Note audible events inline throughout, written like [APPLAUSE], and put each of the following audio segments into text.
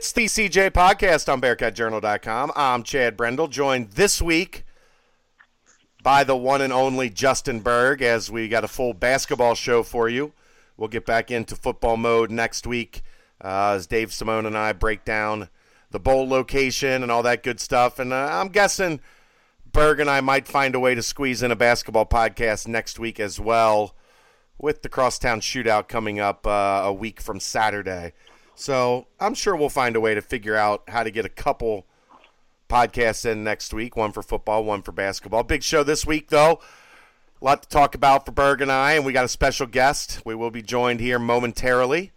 It's the CJ podcast on BearcatJournal.com. I'm Chad Brendel, joined this week by the one and only Justin Berg as we got a full basketball show for you. We'll get back into football mode next week uh, as Dave Simone and I break down the bowl location and all that good stuff. And uh, I'm guessing Berg and I might find a way to squeeze in a basketball podcast next week as well with the Crosstown Shootout coming up uh, a week from Saturday. So I'm sure we'll find a way to figure out how to get a couple podcasts in next week one for football, one for basketball. Big show this week, though. A lot to talk about for Berg and I, and we got a special guest. We will be joined here momentarily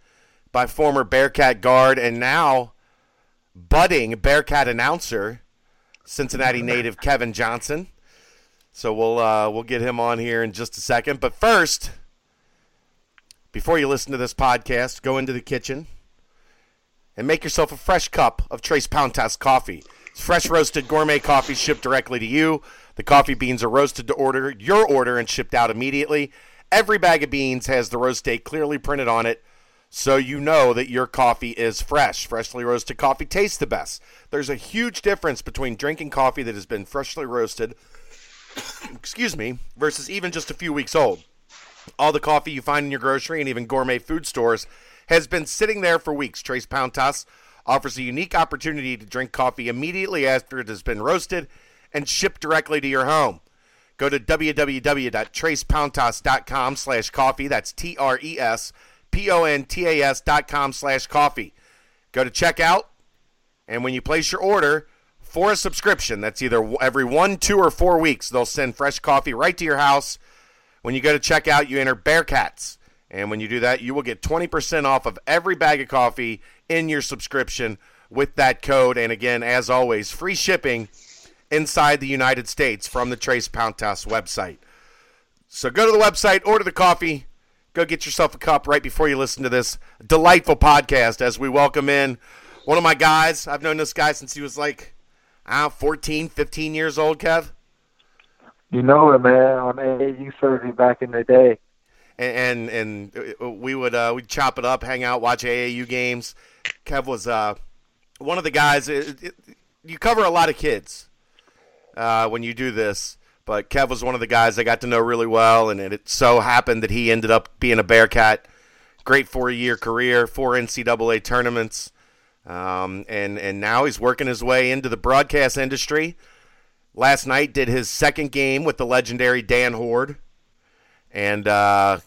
by former Bearcat guard and now budding Bearcat announcer, Cincinnati native Kevin Johnson. So we'll uh, we'll get him on here in just a second. But first, before you listen to this podcast, go into the kitchen and make yourself a fresh cup of Tres Pontas coffee. It's fresh roasted gourmet coffee shipped directly to you. The coffee beans are roasted to order your order and shipped out immediately. Every bag of beans has the roast date clearly printed on it, so you know that your coffee is fresh. Freshly roasted coffee tastes the best. There's a huge difference between drinking coffee that has been freshly roasted, [COUGHS] excuse me, versus even just a few weeks old. All the coffee you find in your grocery and even gourmet food stores has been sitting there for weeks. Tres Pontas offers a unique opportunity to drink coffee immediately after it has been roasted and shipped directly to your home. Go to www.trespontas.com slash coffee. That's T-R-E-S-P-O-N-T-A-S dot com slash coffee. Go to checkout, and when you place your order for a subscription, that's either every one, two, or four weeks, they'll send fresh coffee right to your house. When you go to checkout, you enter Bearcats. And when you do that, you will get 20% off of every bag of coffee in your subscription with that code. And again, as always, free shipping inside the United States from the Tres Pontas website. So go to the website, order the coffee, go get yourself a cup right before you listen to this delightful podcast as we welcome in one of my guys. I've known this guy since he was like, I don't know, 14, 15 years old, Kev. You know it, man. On AAU surgery back in the day and and, and we would uh, we'd chop it up, hang out, watch AAU games. Kev was uh, one of the guys. It, it, you cover a lot of kids uh, when you do this, but Kev was one of the guys I got to know really well, and it so happened that he ended up being a Bearcat. Great four-year career, four NCAA tournaments, um, and and now he's working his way into the broadcast industry. Last night did his second game with the legendary Dan Hoard and uh,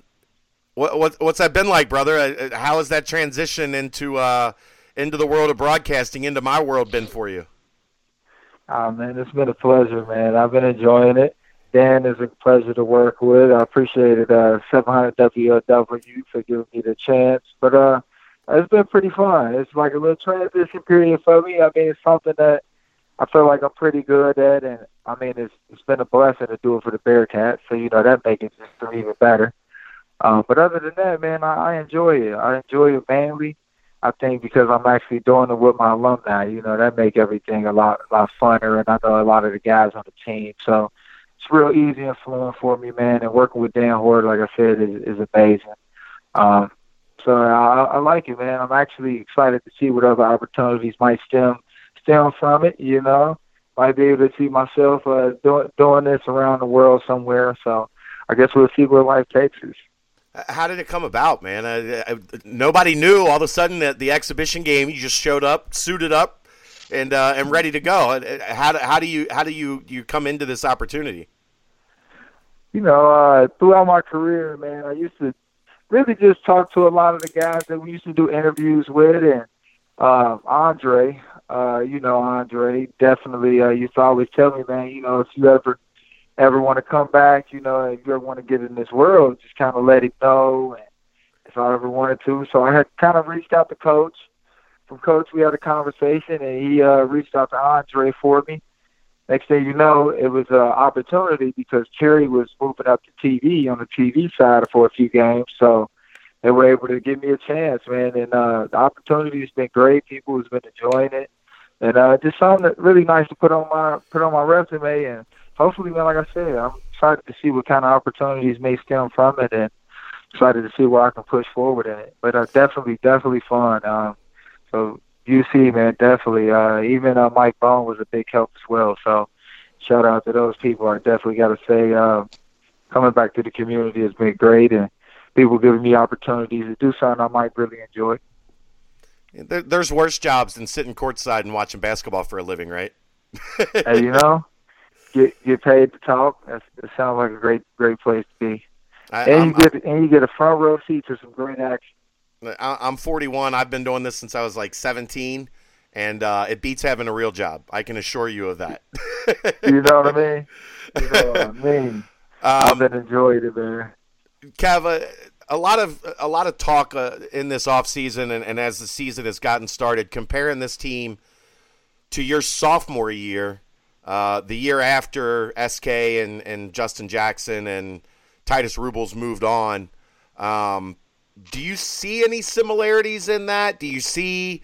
what, what, what's that been like, brother? Uh, uh, how has that transition into uh, into the world of broadcasting, into my world, been for you? Oh man, it's been a pleasure, man. I've been enjoying it. Dan is a pleasure to work with. I appreciate it, uh, 700 WLW for giving me the chance. But uh, it's been pretty fun. It's like a little transition period for me. I mean, it's something that I feel like I'm pretty good at, and I mean, it's it's been a blessing to do it for the Bearcats. So you know that makes it just even better. Um, but other than that, man, I, I enjoy it. I enjoy it mainly. I think because I'm actually doing it with my alumni. You know that make everything a lot a lot funner, and I know a lot of the guys on the team. So it's real easy and fluent for me, man. And working with Dan Hoard, like I said, is, is amazing. Um, so I, I like it, man. I'm actually excited to see what other opportunities might stem stem from it. You know, might be able to see myself uh, doing doing this around the world somewhere. So I guess we'll see where life takes us. How did it come about, man? Uh, uh, nobody knew. All of a sudden, that the exhibition game, you just showed up, suited up, and uh, and ready to go. Uh, how do, how do you how do you you come into this opportunity? You know, uh, throughout my career, man, I used to really just talk to a lot of the guys that we used to do interviews with, and uh, Andre, uh, you know, Andre, definitely uh, used to always tell me, man, you know, if you ever ever want to come back, you know, if you ever want to get in this world, just kind of let him know. And if I ever wanted to, so I had kind of reached out to Coach. From Coach, we had a conversation, and he uh, reached out to Andre for me. Next thing you know, it was an opportunity because Cherry was moving up to TV on the TV side for a few games, so they were able to give me a chance, man. And uh, the opportunity has been great. People has been enjoying it, and uh, just something really nice to put on my put on my resume. And hopefully, man, like I said, I'm excited to see what kind of opportunities may stem from it, and excited to see where I can push forward in it. But uh, definitely, definitely fun. Um, so UC, man, definitely. Uh, even uh, Mike Bohn was a big help as well. So shout out to those people. I definitely got to say, uh, coming back to the community has been great, and people giving me opportunities to do something I might really enjoy. There, there's worse jobs than sitting courtside and watching basketball for a living, right? hey, you know, get get paid to talk. That's, it sounds like a great great place to be. I, and I'm, you get and you get a front row seat to some great action. I'm 41. I've been doing this since I was like 17, and uh, it beats having a real job. I can assure you of that. you know what I mean? [LAUGHS] You know what I mean? Um, I've been enjoying it, man. Kava, a lot of a lot of talk uh, in this off season, and, and as the season has gotten started, comparing this team to your sophomore year, uh, the year after SK and, and Justin Jackson and Titus Rubles moved on. Um, do you see any similarities in that? Do you see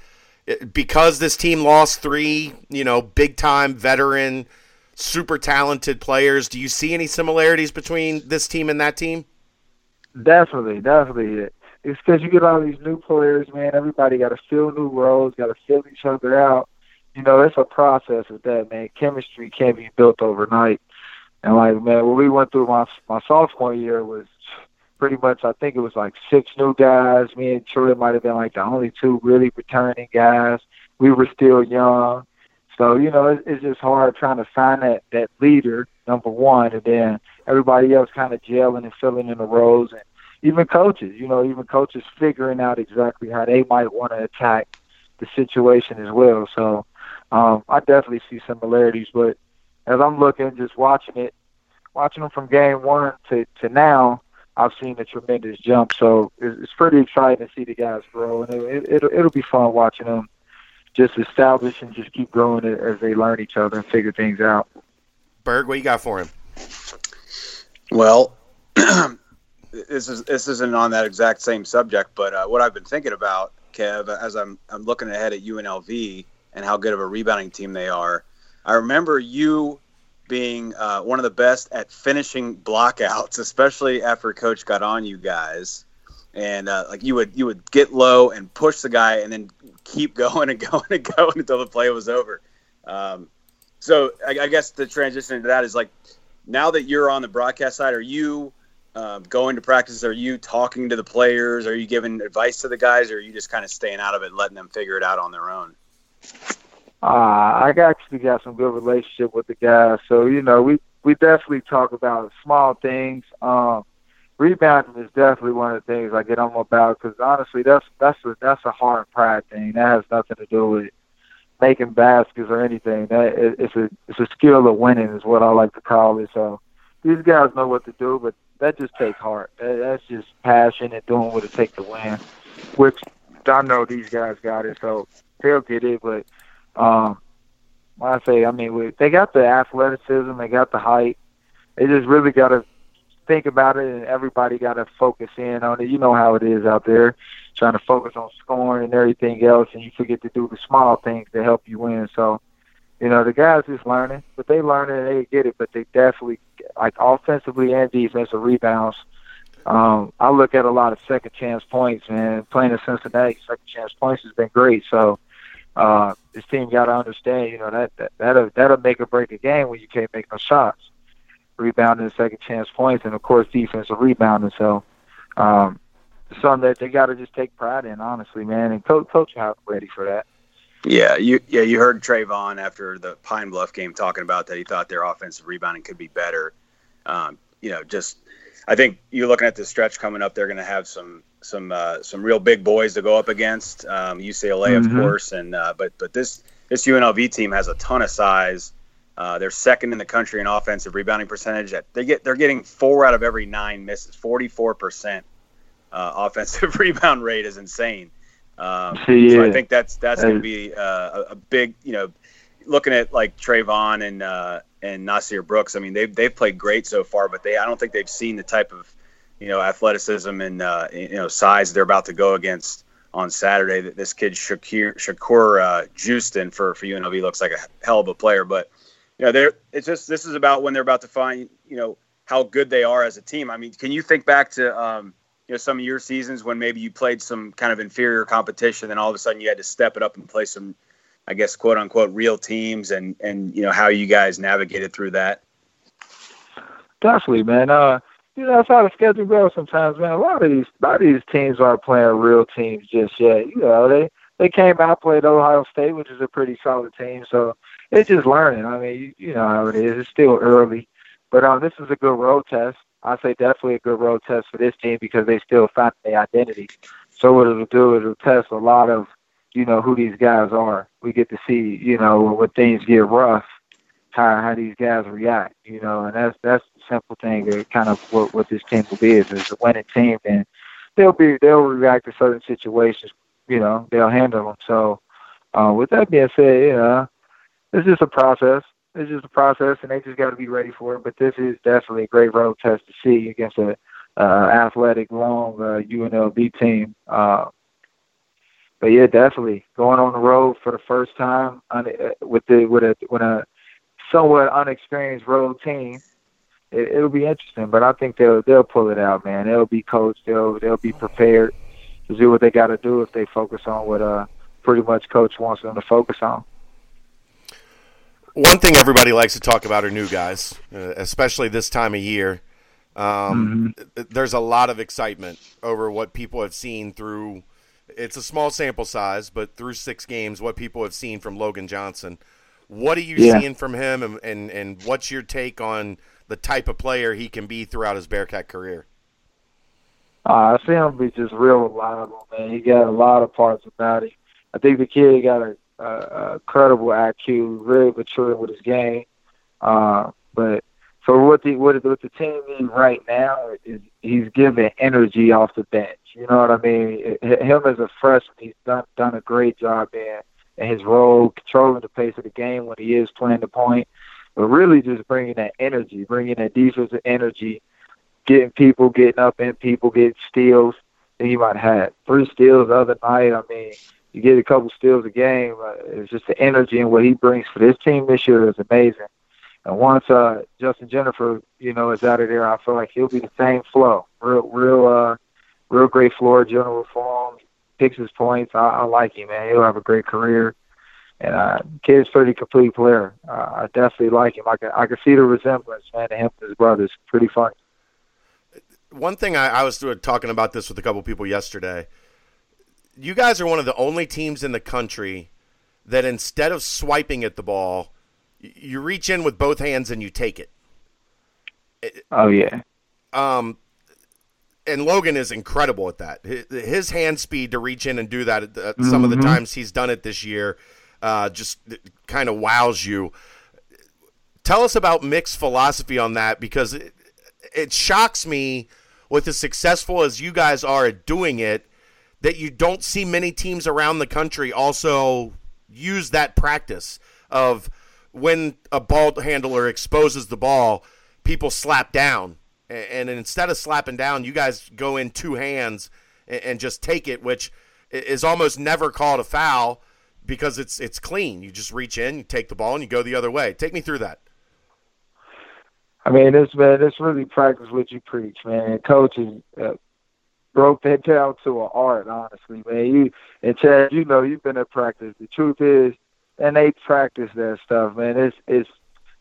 because this team lost three, you know, big time veteran, super talented players? Do you see any similarities between this team and that team? Definitely, definitely. It's because you get all these new players, man. Everybody got to fill new roles, got to fill each other out. You know, it's a process of that, man. Chemistry can't be built overnight. And like, man, what we went through my my sophomore year was pretty much, I think it was like six new guys. Me and Troy might have been like the only two really returning guys. We were still young. So, you know, it's, it's just hard trying to find that, that leader, number one, and then everybody else kind of gelling and filling in the roles. And even coaches, you know, even coaches figuring out exactly how they might want to attack the situation as well. So um, I definitely see similarities. But as I'm looking, just watching it, watching them from game one to, to now, I've seen a tremendous jump. So it's, pretty exciting to see the guys grow, and it, it, it'll it'll be fun watching them just establish and just keep growing it as they learn each other and figure things out. Berg, what you got for him? Well, [CLEARS THROAT] this is this isn't on that exact same subject, but uh, what I've been thinking about, Kev, as I'm I'm looking ahead at UNLV and how good of a rebounding team they are. I remember you being uh, one of the best at finishing blockouts, [LAUGHS] especially after coach got on you guys. And uh, like you would you would get low and push the guy and then keep [LAUGHS] going and going and going until the play was over. Um, so I, I, guess the transition to that is like now that you're on the broadcast side, are you uh, going to practice? Are you talking to the players? Are you giving advice to the guys, or are you just kind of staying out of it, letting them figure it out on their own? Uh, I actually got some good relationship with the guys, so you know we we definitely talk about small things. Um, rebounding is definitely one of the things I get on about because honestly, that's that's a that's a hard pride thing. That has nothing to do with making baskets or anything. That it, it's a it's a skill of winning is what I like to call it. So these guys know what to do, but that just takes heart. That, that's just passion and doing what it takes to win. Which I know these guys got it, so they'll get it. But um, I say, I mean, we, they got the athleticism, they got the height. They just really got to think about it, and everybody got to focus in on it. You know how it is out there, trying to focus on scoring and everything else, and you forget to do the small things to help you win. So, you know, the guys just learning, but they learn it and they get it. But they definitely, like offensively and defensive rebounds. Um, I look at a lot of second chance points, man. Playing in Cincinnati, second chance points has been great. So uh, this team got to understand, you know, that, that that'll that'll make or break a game when you can't make no shots. Rebounding, second chance points, and of course defensive rebounding. So, um, something that they got to just take pride in, honestly, man. And coach, coach, how ready for that. Yeah, you yeah you heard Trevon after the Pine Bluff game talking about that he thought their offensive rebounding could be better. Um, you know, just I think you're looking at the stretch coming up. They're going to have some some uh, some real big boys to go up against. Um, UCLA, mm-hmm. of course, and uh, but but this this UNLV team has a ton of size. Uh, they're second in the country in offensive rebounding percentage. They get they're getting four out of every nine misses. Forty four percent uh, [LAUGHS] offensive rebound rate is insane. Um, yeah. So I think that's that's going to be uh, a, big you know looking at like Trevon and uh, and Nysier Brooks. I mean they've they've played great so far, but they I don't think they've seen the type of you know, athleticism and uh, you know size they're about to go against on Saturday. That This kid Shakur Shakur uh, Juiston for for UNLV looks like a hell of a player, but you know, they're it's just this is about when they're about to find you know how good they are as a team. I mean, can you think back to um, you know some of your seasons when maybe you played some kind of inferior competition, and all of a sudden you had to step it up and play some, I guess, quote unquote, real teams, and and you know how you guys navigated through that. Definitely, man. Uh, you know that's how the schedule goes sometimes, man. A lot of these, a lot of these teams aren't playing real teams just yet. You know, they they came out played Ohio State, which is a pretty solid team. So it's just learning. I mean, you, you know how it is. It's still early, but um, this is a good road test. I say definitely a good road test for this team because they still find their identity. So what it'll do, it'll test a lot of, you know, who these guys are. We get to see, you know, when things get rough, how how these guys react, you know, and that's that's the simple thing. That kind of what what this team will be is, is a winning team, and they'll be they'll react to certain situations, you know, they'll handle them. So, uh, with that being said, you know, it's just a process. It's just a process, and they just got to be ready for it. But this is definitely a great road test to see against a uh, athletic, long uh, UNLV team. Uh, but yeah, definitely going on the road for the first time on, uh, with the with a with a somewhat unexperienced road team. It, it'll be interesting, but I think they'll they'll pull it out, man. They'll be coached. They'll they'll be prepared to do what they got to do if they focus on what uh pretty much coach wants them to focus on. One thing everybody likes to talk about are new guys, uh, especially this time of year. Um, mm-hmm. There's a lot of excitement over what people have seen through. It's a small sample size, but through six games, what people have seen from Logan Johnson. What are you yeah. seeing from him, and, and and what's your take on the type of player he can be throughout his Bearcat career? Uh, I see him be just real reliable, man. He got a lot of parts about him. I think the kid got a uh, credible IQ, very mature with his game. Uh, but for what the what, what the team needs right now is he's giving energy off the bench. You know what I mean? Him as a freshman, he's done done a great job in in his role, controlling the pace of the game when he is playing the point, but really just bringing that energy, bringing that defensive energy, getting people, getting up in people, getting steals. And he might have had three steals the other night. I mean, you get a couple steals a game. Uh, it's just the energy and what he brings for this team this year is amazing. And once uh, Justin Jenifer, you know, is out of there, I feel like he'll be the same flow. Real, real, uh, real great floor general form. Picks his points. I, I like him, man. He'll have a great career. And uh, kid's pretty complete player. Uh, I definitely like him. I can I can see the resemblance, man, to him and his brothers. Pretty funny. One thing I, I was talking about this with a couple people yesterday you guys are one of the only teams in the country that instead of swiping at the ball, you reach in with both hands and you take it. Oh yeah. Um, and Logan is incredible at that. His hand speed to reach in and do that at some mm-hmm. of the mm-hmm. times he's done it this year, uh, just kind of wows you. Tell us about Mick's philosophy on that because it, it shocks me with as successful as you guys are at doing it that you don't see many teams around the country also use that practice of when a ball handler exposes the ball, people slap down. And instead of slapping down, you guys go in two hands and just take it, which is almost never called a foul because it's it's clean. You just reach in, you take the ball, and you go the other way. Take me through that. I mean, it's man, it's really practice what you preach, man. Coaches, uh, broke that down to an art, honestly, man. You and Chad, you know, you've been at practice. The truth is, and they practice that stuff, man. It's it's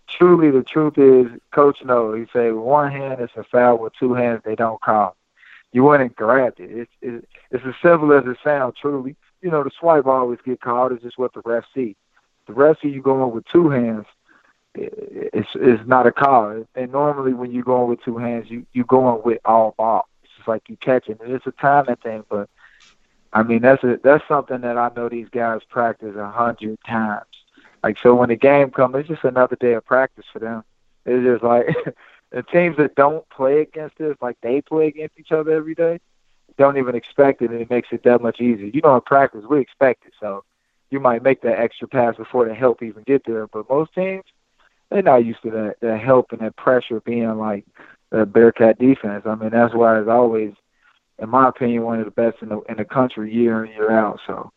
truly the truth is, Coach knows. He say one hand it's a foul, with two hands they don't call. You and grabbed it. It's it's, it's as simple as it sounds. Truly, you know, the swipe always get called. It's just what the ref see. The ref see you going with two hands. It's it's not a call. And normally when you're going with two hands, you you going with all ball just like you catch it. And it's a timing thing, but I mean that's a, that's something that I know these guys practice a hundred times. Like so, when the game comes, it's just another day of practice for them. It's just like [LAUGHS] the teams that don't play against this, like they play against each other every day, don't even expect it, and it makes it that much easier. You know, in practice we expect it, so you might make that extra pass before the help even get there. But most teams, they're not used to that that help and that pressure being like Bearcat defense. I mean, that's why it's always, in my opinion, one of the best in the in the country year in year out. So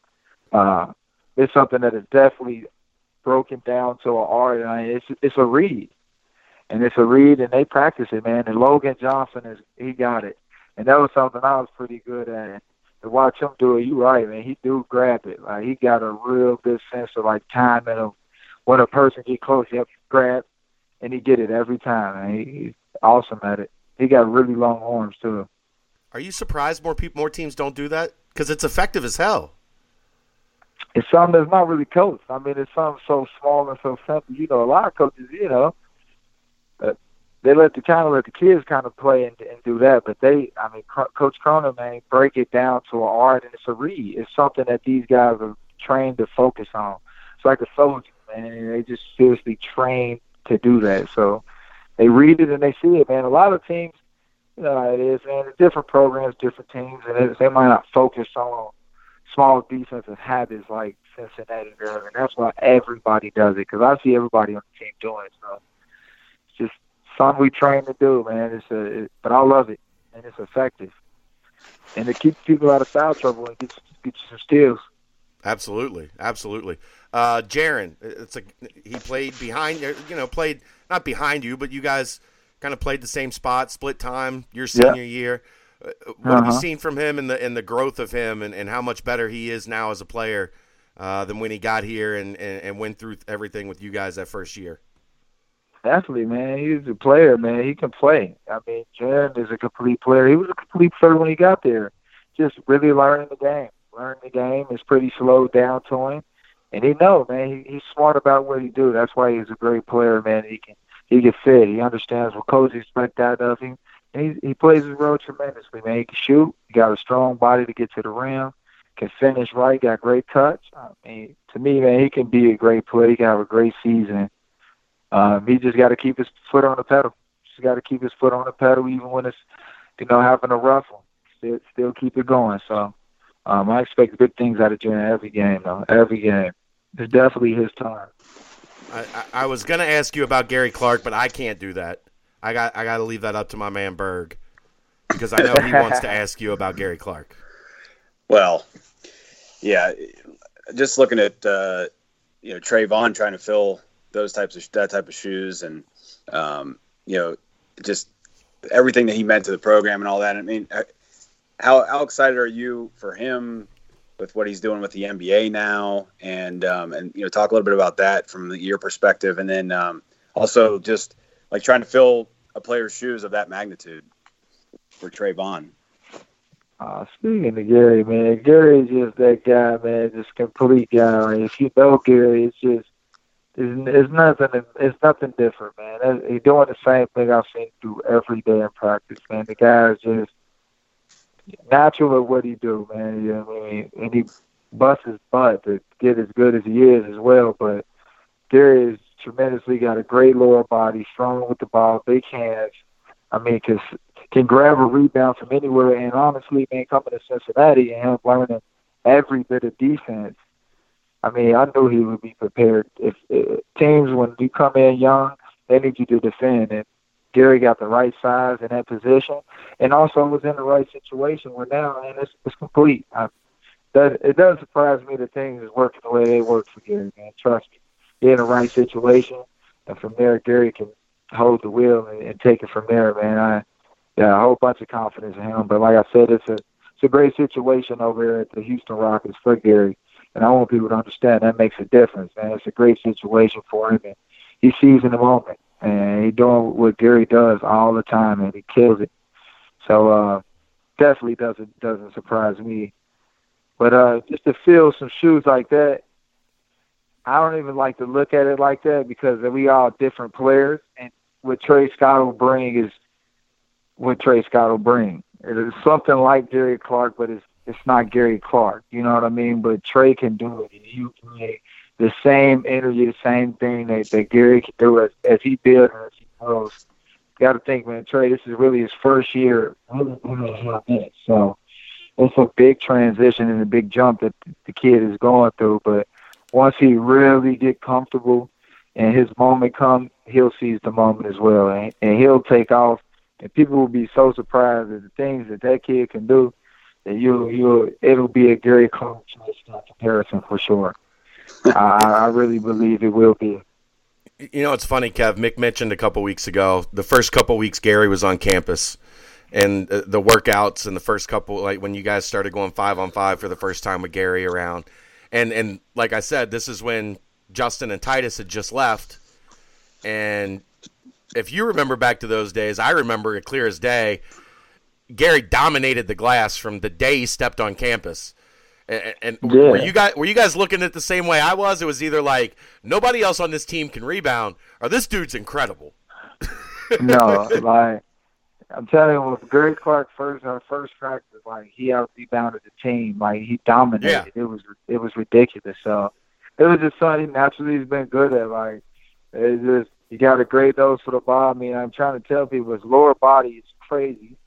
uh, it's something that is definitely broken down to an art. I it's it's a read, and it's a read, and they practice it, man. And Logan Johnson is he got it. and that was something I was pretty good at. And to watch him do it, you right, man. He do grab it. Like he got a real good sense of like timing of when a person get close, he have to grab, and he get it every time. And he, awesome at it. He got really long arms too. Are you surprised more people, more teams don't do that? Because it's effective as hell. It's something that's not really coached. I mean, it's something so small and so simple. You know, a lot of coaches, you know, uh, they let the kind of let the kids kind of play and, and do that. But they, I mean, Coach Cronin, man, break it down to an art and it's a read. It's something that these guys are trained to focus on. It's like a soldier, man. They just seriously trained to do that. So they read it and they see it, man. A lot of teams, you know how it is, man. different programs, different teams, and it, they might not focus on small defensive habits like Cincinnati does, and that's why everybody does it. Because I see everybody on the team doing it. So it's just something we train to do, man. It's a, it, but I love it, and it's effective, and it keeps people out of foul trouble and gets gets you some steals. Absolutely, absolutely. Uh, Jarron, it's a he played behind you know played not behind you, but you guys kind of played the same spot, split time your senior yeah. year. Uh, what uh-huh. have you uh-huh. seen from him and the and the growth of him and, and how much better he is now as a player uh, than when he got here and, and, and went through everything with you guys that first year? Definitely, man. He's a player, man. He can play. I mean, Jarron is a complete player. He was a complete player when he got there. Just really learning the game. Learning the game is pretty slow down to him. And he know, man, he, he's smart about what he do. That's why he's a great player, man. He can he can fit. He understands what coaches expect out of him. And he he plays his role tremendously, man. He can shoot. He got a strong body to get to the rim. Can finish right. Got great touch. I mean, to me, man, he can be a great player. He can have a great season. Um, he just got to keep his foot on the pedal. Just got to keep his foot on the pedal, even when it's you know having a rough one. Still, still keep it going. So um, I expect good things out of Jarron every game, though. Every game. It's definitely his time. I, I, was gonna ask you about Gary Clark, but I can't do that. I got I got to leave that up to my man Berg because I know he wants to [LAUGHS] ask you about Gary Clark. Well, yeah, just looking at uh, you know Trevon trying to fill those types of that type of shoes, and um, you know just everything that he meant to the program and all that. I mean, how how excited are you for him with what he's doing with the NBA now, and um, and you know talk a little bit about that from the your perspective, and then um, also just like trying to fill a player's shoes of that magnitude for Trevon. Uh, speaking of Gary, man, Gary is just that guy, man, just complete guy. Like, if you know Gary, it's just it's, it's nothing. It's nothing different, man. He's doing the same thing I've seen through every day in practice, man. The guy is just natural at what he do, man. You know what I mean? And he busts his butt to get as good as he is as well. But Gary is tremendously got a great lower body, strong with the ball, big hands. I mean, cause can grab a rebound from anywhere. And honestly, man, coming to Cincinnati and him learning every bit of defense. I mean, I knew he would be prepared. If, if teams, when you come in young, they need you to defend, and Gary got the right size in that position, and also was in the right situation. Where now, man, it's, it's complete. I, that it does surprise me that things is working the way they work for Gary. Man, trust me, he in the right situation, and from there, Gary can hold the wheel and, and take it from there. Man, I yeah, a whole bunch of confidence in him. But like I said, it's a it's a great situation over there at the Houston Rockets for Gary, and I want people to understand that makes a difference. Man, it's a great situation for him, and he sees in the moment and he doing what Gary does all the time, and he kills it. So uh, definitely doesn't doesn't surprise me. But uh, just to feel some shoes like that, I don't even like to look at it like that because we all different players, and what Trey Scott will bring is what Trey Scott will bring. It is something like Gary Clark, but it's it's not Gary Clark. You know what I mean? But Trey can do it. You play the same energy, the same thing that, that Gary can do as, as he builds as he grows. Got to think, man, Trey, this is really his first year. So it's a big transition and a big jump that the kid is going through. But once he really get comfortable and his moment come, he'll seize the moment as well, and, and he'll take off. And people will be so surprised at the things that that kid can do that you you it'll be a Gary Clark comparison for sure. [LAUGHS] I, I really believe it will be. You know, it's funny, Kev. Mick mentioned a couple weeks ago. The first couple weeks, Gary was on campus, and uh, the workouts and the first couple like when you guys started going five on five for the first time with Gary around, and and like I said, this is when Justin and Titus had just left, and if you remember back to those days, I remember it clear as day. Gary dominated the glass from the day he stepped on campus. And, and yeah. were you guys were you guys looking at the same way I was? It was either like nobody else on this team can rebound, or this dude's incredible. [LAUGHS] no, [LAUGHS] like I'm telling you, with Gary Clark first our first practice, like he out rebounded the team, like he dominated. Yeah. It was it was ridiculous. So it was just something naturally he's been good at. Like it's just you got a great nose for the ball. I mean, I'm trying to tell people his lower body is crazy,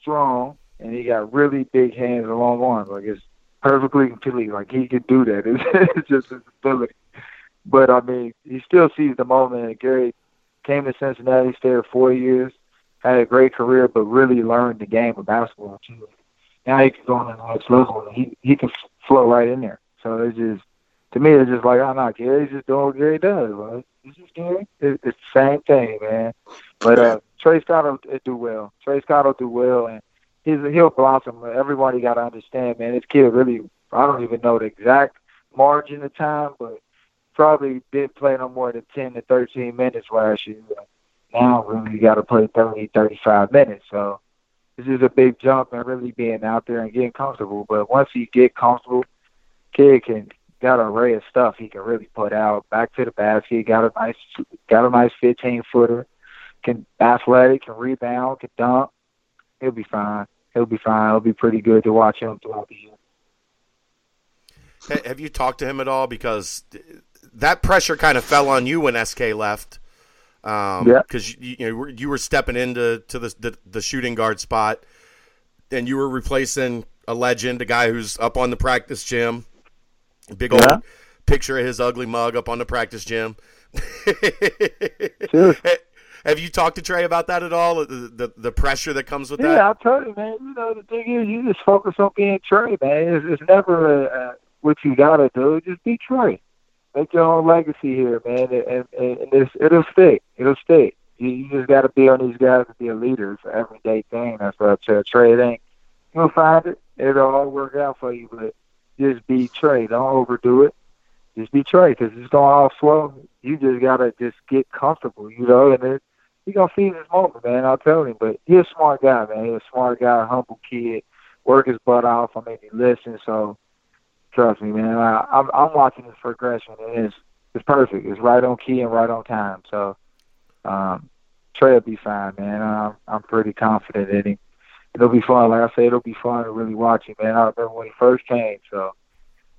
strong, and he got really big hands and long arms. Like it's perfectly complete. Like he could do that. [LAUGHS] It's, it's just his ability. But I mean, he still sees the moment. Gary came to Cincinnati, stayed four years, had a great career, but really learned the game of basketball too. Now he can go on the next level. He he can flow right in there. So it's just to me, it's just like, oh no, Gary's just doing what Gary does. It's just Gary. It's, it's the same thing, man. But uh, Trey Scott will do well. Trey Scott will do well, and he's he'll blossom. Everybody got to understand, man. This kid really, I don't even know the exact margin of time, but probably didn't play no more than 10 to 13 minutes last year. Now really got to play 30, 35 minutes. So this is a big jump and really being out there and getting comfortable. But once he get comfortable, kid can got an array of stuff he can really put out. Back to the basket, got a nice got a nice 15 footer. Can athletic, can rebound, can dunk. He'll be fine. He'll be fine. It'll be pretty good to watch him throughout the year. Have you talked to him at all? Because that pressure kind of fell on you when SK left. Um, yeah. Because you, you, know you were stepping into to the, the, the shooting guard spot, and you were replacing a legend, a guy who's up on the practice gym. Big old yeah. picture of his ugly mug up on the practice gym. [LAUGHS] sure. Have you talked to Trey about that at all? The the, the pressure that comes with yeah, that. Yeah, I told you, man. You know, the thing is, you just focus on being Trey, man. It's, it's never uh, what you gotta do. Just be Trey make your own legacy here, man, and, and, and it's, it'll stick. It'll stick. You, you just got to be on these guys to be a leader. An everyday thing. That's what I tell Trey. It ain't, you'll find it. It'll all work out for you, but just be Trey. Don't overdo it. Just be Trey because it's going all slow. You just got to just get comfortable, you know, and it, he to feed his moment, man. I'll tell him. But he's a smart guy, man. He's a smart guy, humble kid, work his butt off. I mean, he listens, so Trust me, man. I, I'm I'm watching his progression, and it's it's perfect. It's right on key and right on time. So, um, Trey will be fine, man. I'm I'm pretty confident in him. It'll be fun. Like I said, it'll be fun to really watch him, man. I remember when he first came, so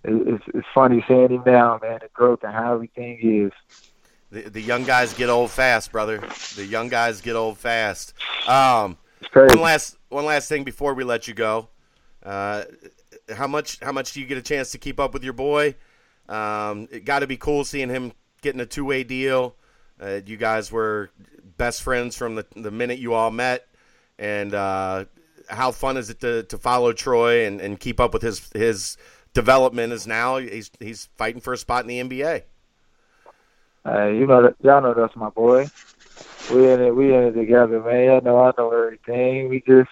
it's it's funny seeing him now, man. The growth and how everything is. The, the young guys get old fast, brother. The young guys get old fast. Um, one last one last thing before we let you go. Uh, how much how much do you get a chance to keep up with your boy? Um, it got to be cool seeing him getting a two way deal. Uh, you guys were best friends from the the minute you all met, and uh, how fun is it to, to follow Troy and, and keep up with his his development? Is now he's he's fighting for a spot in the NBA. Uh, you know that y'all know that's my boy. We in it, we in it together, man. I know I know everything. We just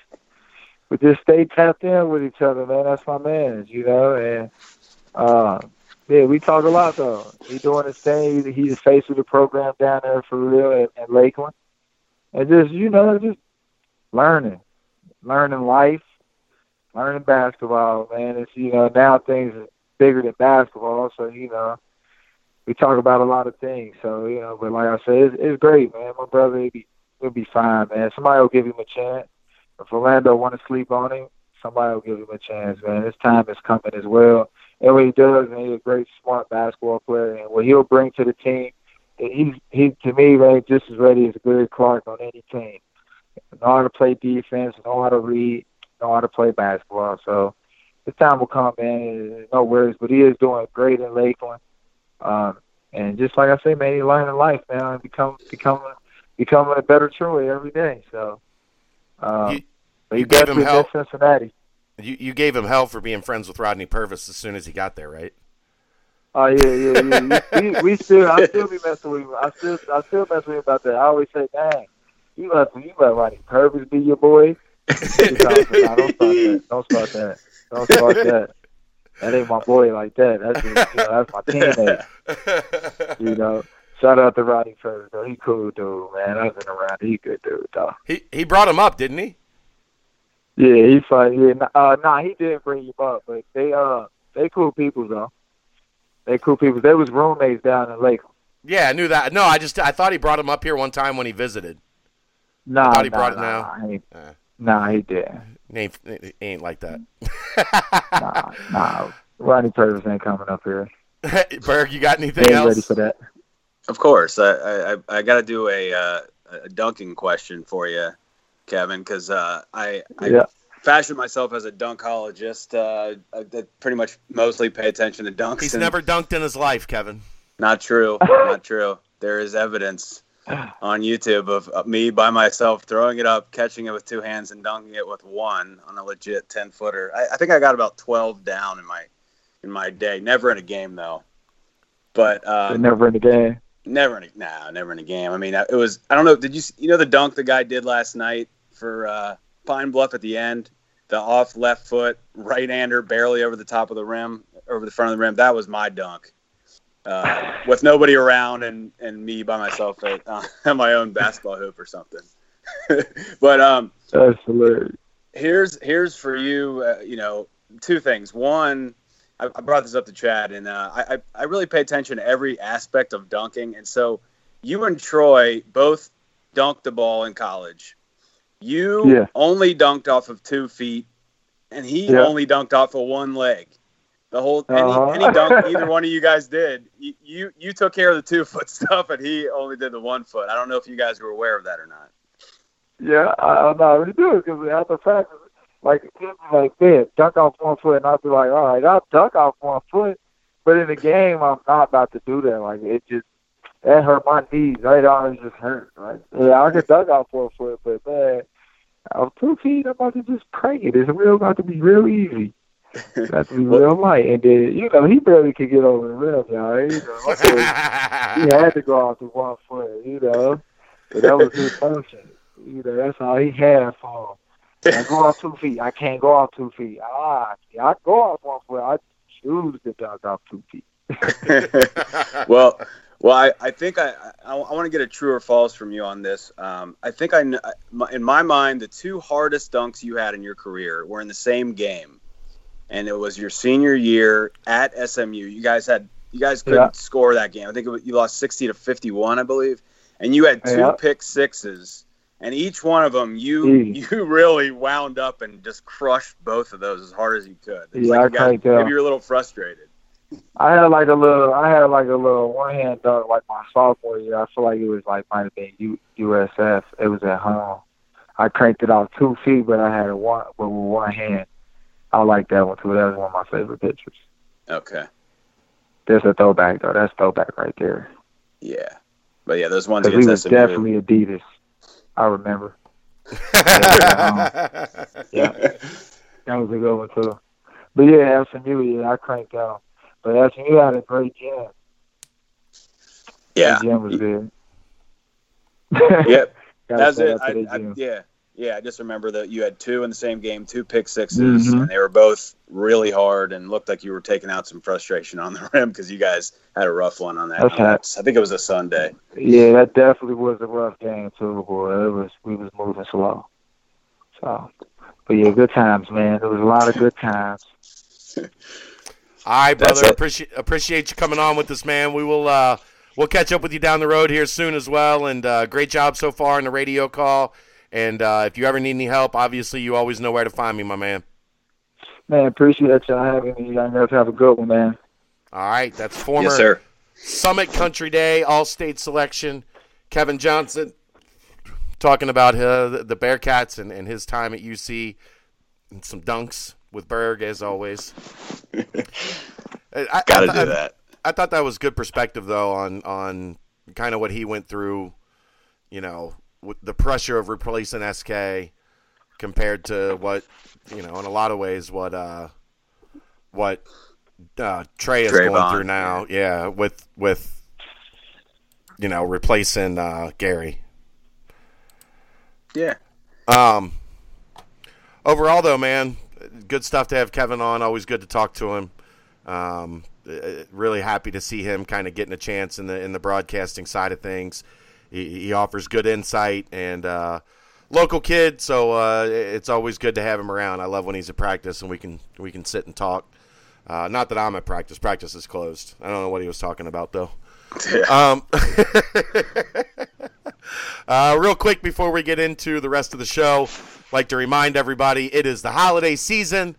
we just stay tapped in with each other, man. That's my man, you know. And uh, yeah, we talk a lot though. He's doing his thing. He's the face of the program down there for real at, at Lakeland, and just you know, just learning, learning life, learning basketball, man. It's you know now things are bigger than basketball, so you know we talk about a lot of things. So you know, but like I said, it's, it's great, man. My brother, he'll be he'll be fine, man. Somebody will give him a chance if Orlando want to sleep on him, somebody will give him a chance, man. His time is coming as well. And what he does, man, he's a great, smart basketball player. And what he'll bring to the team, he's he to me, man, just as ready as Gary Clark on any team. Know how to play defense, know how to read, know how to play basketball. So the time will come, man. No worries, but he is doing great in Lakeland. Um, and just like I say, man, he's learning life, man, and become becoming becoming a better Troy every day. So um, you, you gave him hell. Cincinnati. You you gave him hell for being friends with Rodney Purvis as soon as he got there, right? Oh yeah, yeah, yeah. we, we still, I still be messing with him. I still, I still mess with him about that. I always say, "Dang, you let you let Rodney Purvis be your boy." nah, don't start that. Don't start that. Don't start that. That ain't my boy like that. That's you know, that's my teammate. [LAUGHS] You know. Shout out to Roddy Ferris, though. He cool dude, man. I've been around. He good dude, though. He he brought him up, didn't he? Yeah, he fun. Yeah, nah, uh, nah, he didn't bring him up, but they uh they cool people though. They cool people. They was roommates down in Lake. Yeah, I knew that. No, I just I thought he brought him up here one time when he visited. Nah, thought he nah, brought it nah, now. Nah, he, Uh. nah, he didn't. He ain't, he ain't like that. Nah, nah. Rodney Purvis ain't coming up here. [LAUGHS] Berg, you got anything They ain't else? ready for that. Of course, I I, I got to do a uh, a dunking question for you, Kevin, because uh, I I Yeah. fashioned myself as a dunkologist. Uh, I, I pretty much mostly pay attention to dunks. He's and- never dunked in his life, Kevin. Not true. [LAUGHS] Not true. There is evidence [SIGHS] on YouTube of, of me by myself throwing it up, catching it with two hands, and dunking it with one on a legit ten footer. I, I think I got about twelve down in my in my day. Never in a game though. But uh, never in a game. never in a nah, never in a game. I mean, it was. I don't know. Did you you know the dunk the guy did last night for uh, Pine Bluff at the end? The off left foot right hander barely over the top of the rim, over the front of the rim. That was my dunk uh, with nobody around and, and me by myself at, uh, [LAUGHS] at my own basketball hoop or something. [LAUGHS] but um, That's hilarious. here's here's for you. Uh, you know, two things. One, I, I brought this up to Chad, and uh, I, I I really pay attention to every aspect of dunking. And so, you and Troy both dunked the ball in college. You Yeah. only dunked off of two feet, and he Yeah. only dunked off of one leg. The whole any, Uh-huh. any dunk [LAUGHS] either one of you guys did, you, you you took care of the two foot [LAUGHS] stuff, and he only did the one foot. I don't know if you guys were aware of that or not. Yeah, I, I'm not really do it because after practice, like, he'll like, man, dunk off one foot, and I'd be like, all right, I'll dunk off one foot. But in the game, I'm not about to do that. Like, it just, that hurt my knees. Right? It always just hurt. Like, yeah, I can dunk off one foot, but man, I'm two feet, I'm about to just crank it. It's real about to be real easy. About [LAUGHS] real light. And then, you know, he barely could get over the rim, y'all. You know, he [LAUGHS] had to go off the one foot, you know. But that was his function. You know, that's all he had for him. I go off two feet. I can't go off two feet. Ah, I go off one foot. I choose to dunk off two feet. [LAUGHS] well, well, I, I think I, I, I want to get a true or false from you on this. Um, I think I, kn- my- in my mind, the two hardest dunks you had in your career were in the same game, and it was your senior year at SMU. You guys had, you guys couldn't Yeah. score that game. I think it was, you lost sixty to fifty-one, I believe, and you had two Yeah. pick sixes, and each one of them, you Easy. you really wound up and just crushed both of those as hard as you could. It's Yeah, like I you can't tell. maybe you're a little frustrated. I had like a little, I had like a little one hand dunk like my sophomore year. I feel like it was like might have been U, USF. It was at home. I cranked it off two feet, but I had it one with one hand. I like that one too. That was one of my favorite pictures. Okay. There's a throwback though. That's throwback right there. Yeah, but yeah, those ones Because we was SMU. definitely Adidas. I remember. [LAUGHS] Yeah. That was a good one too. But yeah, SMU, yeah, I cranked out. But SMU had a great gym. yeah, The gym was good. yep. [LAUGHS] That's it. I, I, yeah, yeah. I just remember that you had two in the same game, two pick 6s Mhm. and they were both really hard and looked like you were taking out some frustration on the [LAUGHS] rim because you guys had a rough one on that. That's on I think it was a Sunday. Yeah, that definitely was a rough game too, boy. It was we was moving slow. So, but yeah, good times, man. There was a lot of good times. [LAUGHS] All right, brother. Appreciate appreciate you coming on with us, man. We will uh, we'll catch up with you down the road here soon as well. And uh, great job so far in the radio call. And uh, if you ever need any help, obviously you always know where to find me, my man. Man, appreciate y'all having me. Y'all guys have a good one, man. All right, that's former Yes, sir. Summit Country Day All State selection, Kevin Johnson, talking about uh, the the Bearcats and, and his time at UC, and some dunks with Berg as always. [LAUGHS] I, I- Got to I- do that. I thought that was good perspective though on on kind of what he went through, you know, with the pressure of replacing SK compared to what you know in a lot of ways what uh what uh, Trey is going through now. Yeah, with with you know replacing uh, Gary. Yeah. Um, overall, though, man, good stuff to have Kevin on. Always good to talk to him. Um, really happy to see him kind of getting a chance in the in the broadcasting side of things. He, he offers good insight and uh, local kid, so uh, it's always good to have him around. I love when he's at practice and we can we can sit and talk. Uh, not that I'm at practice. Practice is closed. I don't know what he was talking about though. Yeah. Um, [LAUGHS] uh, real quick before we get into the rest of the show, like to remind everybody it is the holiday season,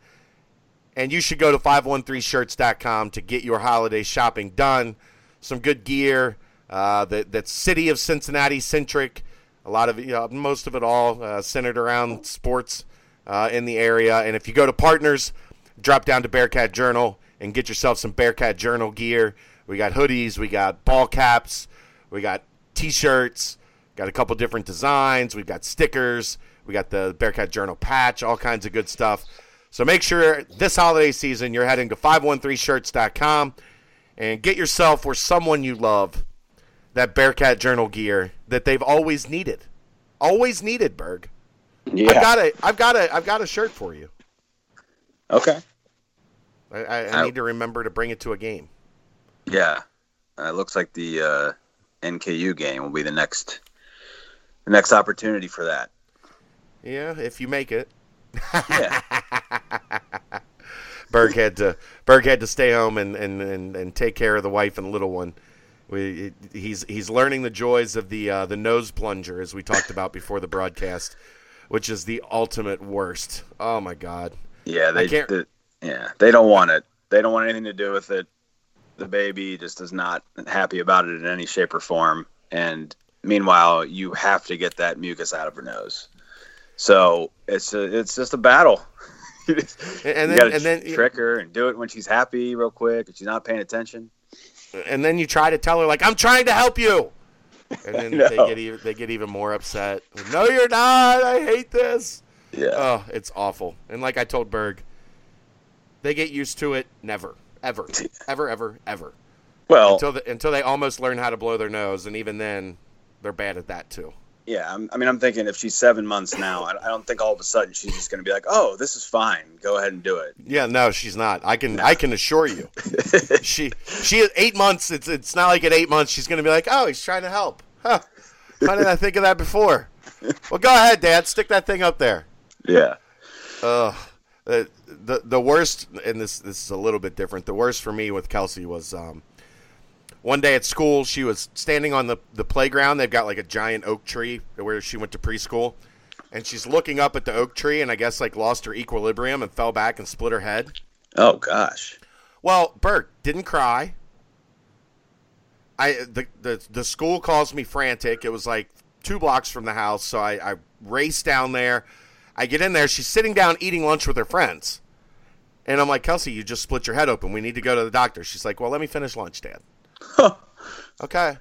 and you should go to 513shirts.com to get your holiday shopping done. Some good gear uh, that, city of Cincinnati centric. A lot of you know, most of it all uh, centered around sports uh, in the area. And if you go to partners, drop down to Bearcat Journal and get yourself some Bearcat Journal gear. We got hoodies, we got ball caps, we got t-shirts, got a couple different designs, we've got stickers, we got the Bearcat Journal patch, all kinds of good stuff. So make sure this holiday season you're heading to 513shirts.com and get yourself or someone you love that Bearcat Journal gear that they've always needed. Always needed, Berg. Yeah. I've got a I've got a I've got a shirt for you. Okay. I, I, I need to remember to bring it to a game. Yeah. Uh, it looks like the uh, NKU game will be the next the next opportunity for that. Yeah, if you make it. Yeah. [LAUGHS] Berg had to Berg had to stay home and, and, and, and take care of the wife and little one. We, he's he's learning the joys of the uh, the nose plunger as we talked about before the broadcast, which is the ultimate worst. Oh my god. Yeah, they, they yeah they don't want it. They don't want anything to do with it. The baby just is not happy about it in any shape or form. And meanwhile, you have to get that mucus out of her nose. So it's a, it's just a battle. [LAUGHS] and then, you gotta and then trick her and do it when she's happy, real quick, and she's not paying attention. And then you try to tell her like, "I'm trying to help you," and [LAUGHS] then they get even they get even more upset. No, you're not. I hate this. Yeah. Oh, it's awful. And like I told Berg, they get used to it. Never, ever, [LAUGHS] ever, ever, ever. Well, until the, until they almost learn how to blow their nose, and even then, they're bad at that too. Yeah, I'm, i mean, I'm thinking if she's seven months now, I, I don't think all of a sudden she's just going to be like, "Oh, this is fine. Go ahead and do it." Yeah, no, she's not. I can. I can assure you, [LAUGHS] she, she eight months. It's, it's not like at eight months she's going to be like, "Oh, he's trying to help." Huh? Why did I think of that before? Well, go ahead, Dad. Stick that thing up there. Yeah. Uh, the the the worst, and this this is a little bit different. The worst for me with Kelsey was um, one day at school, she was standing on the, the playground. They've got like a giant oak tree where she went to preschool. And she's looking up at the oak tree and I guess like lost her equilibrium and fell back and split her head. Oh, gosh. Well, Bert didn't cry. I the, the the school calls me frantic. It was like two blocks from the house, so I, I race down there. I get in there. She's sitting down eating lunch with her friends, and I'm like, Kelsey, you just split your head open. We need to go to the doctor. She's like, Well, let me finish lunch, Dad. [LAUGHS] okay.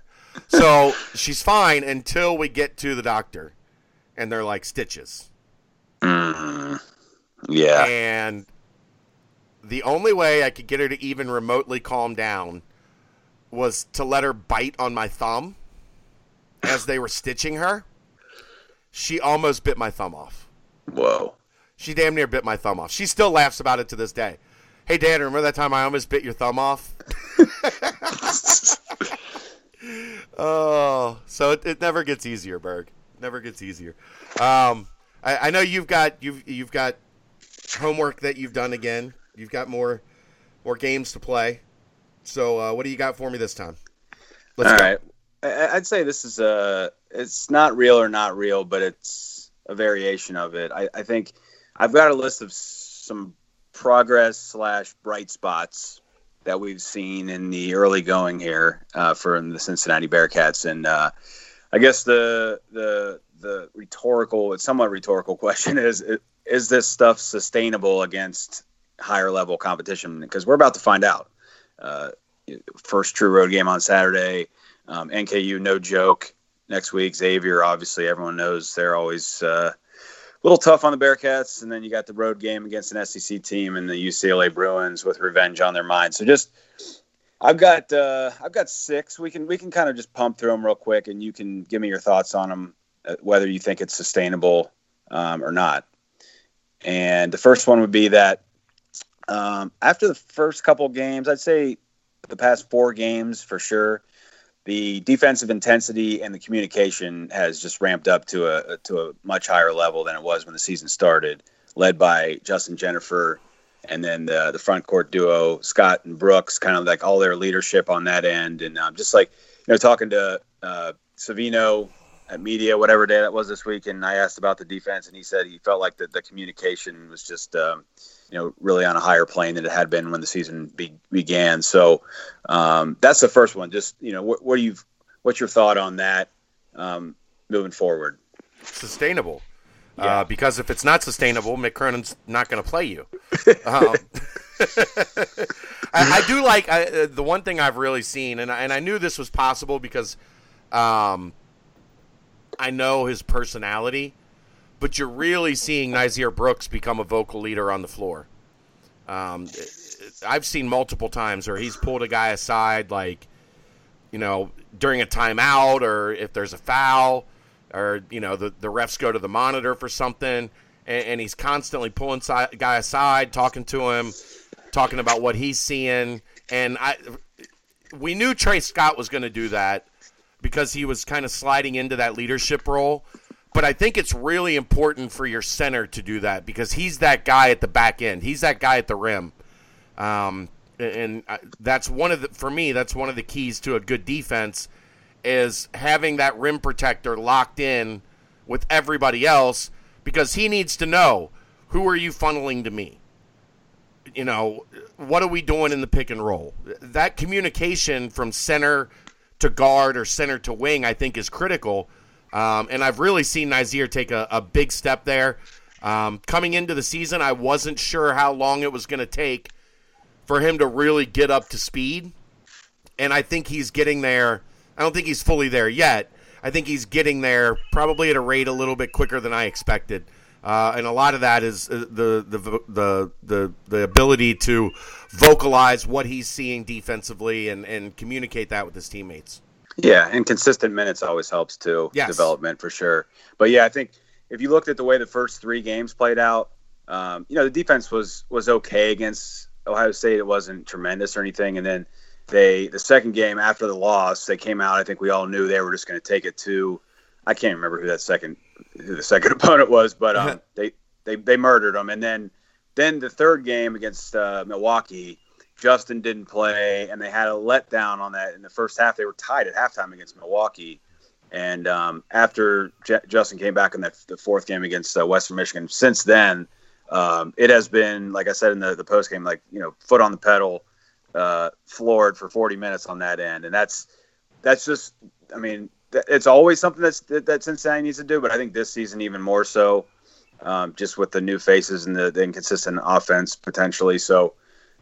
So she's fine until we get to the doctor, and they're like stitches. Mm-hmm. Yeah. And the only way I could get her to even remotely calm down was to let her bite on my thumb as they were stitching her. She almost bit my thumb off. Whoa. She damn near bit my thumb off. She still laughs about it to this day. Hey, Dan, remember that time I almost bit your thumb off? [LAUGHS] oh, so it, it, never gets easier, Berg. Never gets easier. Um, I, I, know you've got you've you've got homework that you've done again. You've got more more games to play. So, uh, what do you got for me this time? Let's All go. right. I'd say this is a. It's not real or not real, but it's a variation of it. I, I think I've got a list of some progress slash bright spots that we've seen in the early going here uh, for the Cincinnati Bearcats, and uh, I guess the the the rhetorical, it's somewhat rhetorical [LAUGHS] question is is this stuff sustainable against higher level competition? Because we're about to find out. Uh, first true road game on Saturday. Um, NKU, no joke. Next week, Xavier. Obviously, everyone knows they're always uh, little tough on the Bearcats, and then you got the road game against an SEC team and the UCLA Bruins with revenge on their mind. So just, I've got uh, I've got six. We can we can kind of just pump through them real quick, and you can give me your thoughts on them, uh, whether you think it's sustainable um, or not. And the first one would be that um, after the first couple games, I'd say the past four games for sure, the defensive intensity and the communication has just ramped up to a to a much higher level than it was when the season started, led by Justin Jenifer, and then the the front court duo Scott and Brooks, kind of like all their leadership on that end, and um, just like you know talking to uh, Savino at media, whatever day that was this week, and I asked about the defense, and he said he felt like the, the communication was just um, you know really on a higher plane than it had been when the season be, began. So um, that's the first one. Just you know, what, what do you what's your thought on that um, moving forward? Sustainable. Uh, yeah. Uh, because if it's not sustainable, Mick Cronin's not going to play you. [LAUGHS] Um, [LAUGHS] I, I, do like I, uh, the one thing I've really seen, and I, and I knew this was possible because um, I know his personality, but you're really seeing Nysier Brooks become a vocal leader on the floor. Um, I've seen multiple times where he's pulled a guy aside, like, you know, during a timeout or if there's a foul or, you know, the, the refs go to the monitor for something and, and he's constantly pulling si- guy aside, talking to him, talking about what he's seeing. And I, we knew Trey Scott was going to do that because he was kind of sliding into that leadership role. But I think it's really important for your center to do that because he's that guy at the back end. He's that guy at the rim. Um, and that's one of the for me that's one of the keys to a good defense is having that rim protector locked in with everybody else because he needs to know who are you funneling to me you know what are we doing in the pick and roll that communication from center to guard or center to wing, I think is critical. Um, and I've really seen Nysier take a, a big step there. Um, coming into the season, I wasn't sure how long it was going to take for him to really get up to speed. And I think he's getting there. I don't think he's fully there yet. I think he's getting there probably at a rate a little bit quicker than I expected. Uh, and a lot of that is uh, the, the the the the ability to vocalize what he's seeing defensively and and communicate that with his teammates. Yeah, and consistent minutes always helps too. Yes. development for sure. But yeah, I think if you looked at the way the first three games played out, um, you know, the defense was was okay against Ohio State. It wasn't tremendous or anything, and then they the second game after the loss, they came out. I think we all knew they were just going to take it to. I can't remember who that second who the second [LAUGHS] opponent was, but um, they, they they murdered them. And then then the third game against uh, Milwaukee, Justin didn't play, and they had a letdown on that in the first half. They were tied at halftime against Milwaukee, and um, after J- Justin came back in that the fourth game against uh, Western Michigan, since then um, it has been like I said in the the post game, like you know, foot on the pedal, uh, floored for 40 minutes on that end, and that's that's just I mean it's always something that's that Cincinnati needs to do, but I think this season even more so, um, just with the new faces and the, the inconsistent offense potentially. So,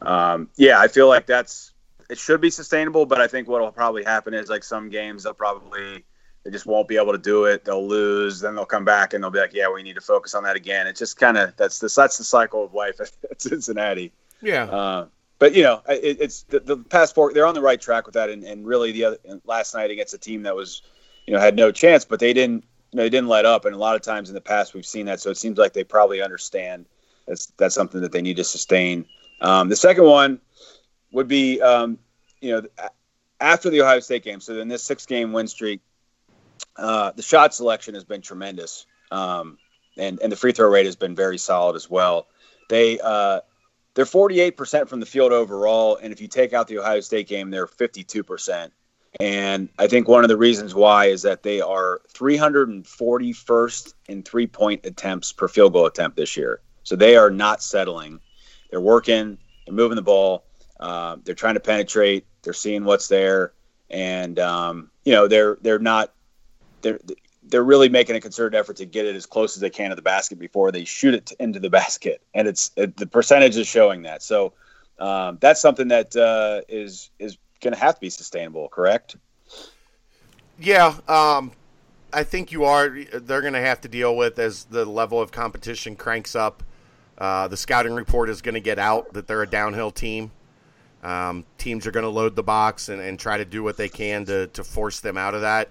um, yeah, I feel like that's it should be sustainable, but I think what will probably happen is like some games they'll probably they just won't be able to do it. They'll lose, then they'll come back and they'll be like, yeah, we need to focus on that again. It's just kind of that's the that's the cycle of life [LAUGHS] at Cincinnati. Yeah. Uh, but you know, it, it's the, the past four. They're on the right track with that, and, and really the other last night against a team that was you know had no chance, but they didn't you know, they didn't let up. And a lot of times in the past we've seen that, so it seems like they probably understand that's that's something that they need to sustain. Um, the second one would be um, you know after the Ohio State game. So in this six game win streak, uh, the shot selection has been tremendous, um, and and the free throw rate has been very solid as well. They uh, they're 48% from the field overall, and if you take out the Ohio State game, they're 52%. And I think one of the reasons why is that they are 341st in three point attempts per field goal attempt this year. So they are not settling. They're working, they're moving the ball, uh, they're trying to penetrate, they're seeing what's there. And, um, you know, they're, they're not, they're, they're really making a concerted effort to get it as close as they can to the basket before they shoot it into the basket. And it's, it, the percentage is showing that. So, um, that's something that uh, is is going to have to be sustainable, correct? Yeah, um, I think you are. They're going to have to deal with as the level of competition cranks up. Uh, the scouting report is going to get out that they're a downhill team. Um, teams are going to load the box and, and, try to do what they can to, to force them out of that.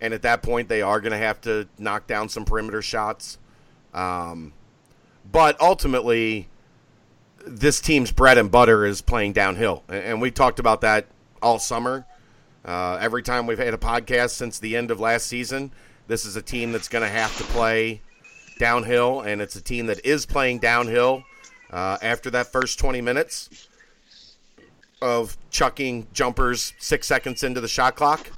And at that point, they are going to have to knock down some perimeter shots. Um, but ultimately, this team's bread and butter is playing downhill, and we talked about that all summer. Uh, every time we've had a podcast since the end of last season, this is a team that's going to have to play downhill, and it's a team that is playing downhill uh, after that first 20 minutes of chucking jumpers six seconds into the shot clock.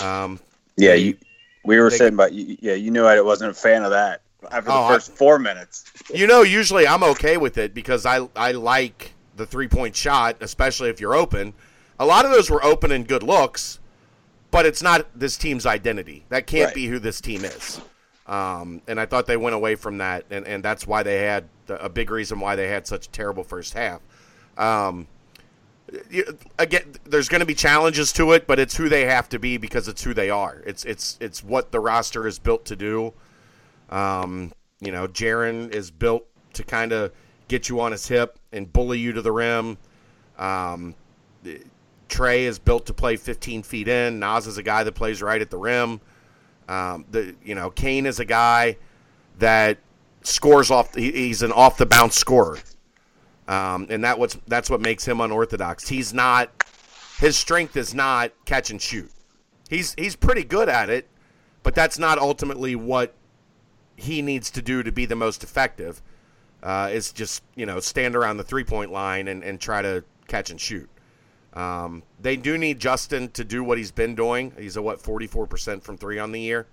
Um, yeah, you, we were saying, but yeah, you knew I wasn't a fan of that after the oh, first I, four minutes. You know, usually I'm okay with it because I I like the three point shot, especially if you're open. A lot of those were open and good looks, but it's not this team's identity. That can't right. be who this team is. Um, and I thought they went away from that, and, and that's why they had a big reason why they had such a terrible first half. Um, again, there's going to be challenges to it, but it's who they have to be because it's who they are. It's it's it's what the roster is built to do. Um, you know, Jarron is built to kind of get you on his hip and bully you to the rim. Um, Trey is built to play 15 feet in. Nas is a guy that plays right at the rim. Um, the you know Cane is a guy that scores off. He's an off the bounce scorer, um, and that what's that's what makes him unorthodox. He's not. His strength is not catch and shoot. He's he's pretty good at it, but that's not ultimately what he needs to do to be the most effective. Uh, is just you know stand around the three point line and, and try to catch and shoot. Um, they do need Justin to do what he's been doing. He's a what forty four percent from three on the year.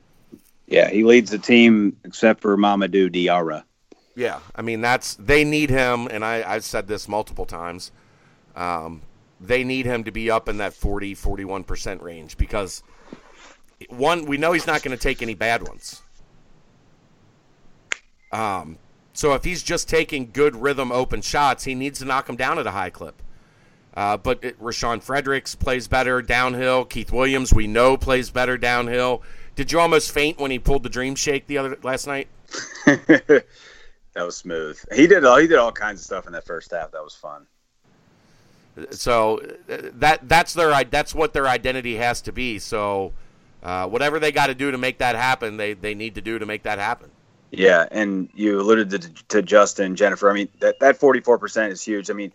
Yeah, he leads the team except for Mamadou Diarra. Yeah, I mean that's they need him, and I, I've said this multiple times. Um, they need him to be up in that 40, 41 percent range because one, we know he's not going to take any bad ones. Um, so if he's just taking good rhythm open shots, he needs to knock them down at a high clip. Uh, but it, Rashawn Fredericks plays better downhill. Keith Williams, we know, plays better downhill. Did you almost faint when he pulled the dream shake the other last night? [LAUGHS] that was smooth. He did all he did all kinds of stuff in that first half. That was fun. So uh, that that's their that's what their identity has to be. So uh, whatever they got to do to make that happen, they they need to do to make that happen. Yeah, and you alluded to, to Justin Jenifer. I mean that that forty four percent is huge. I mean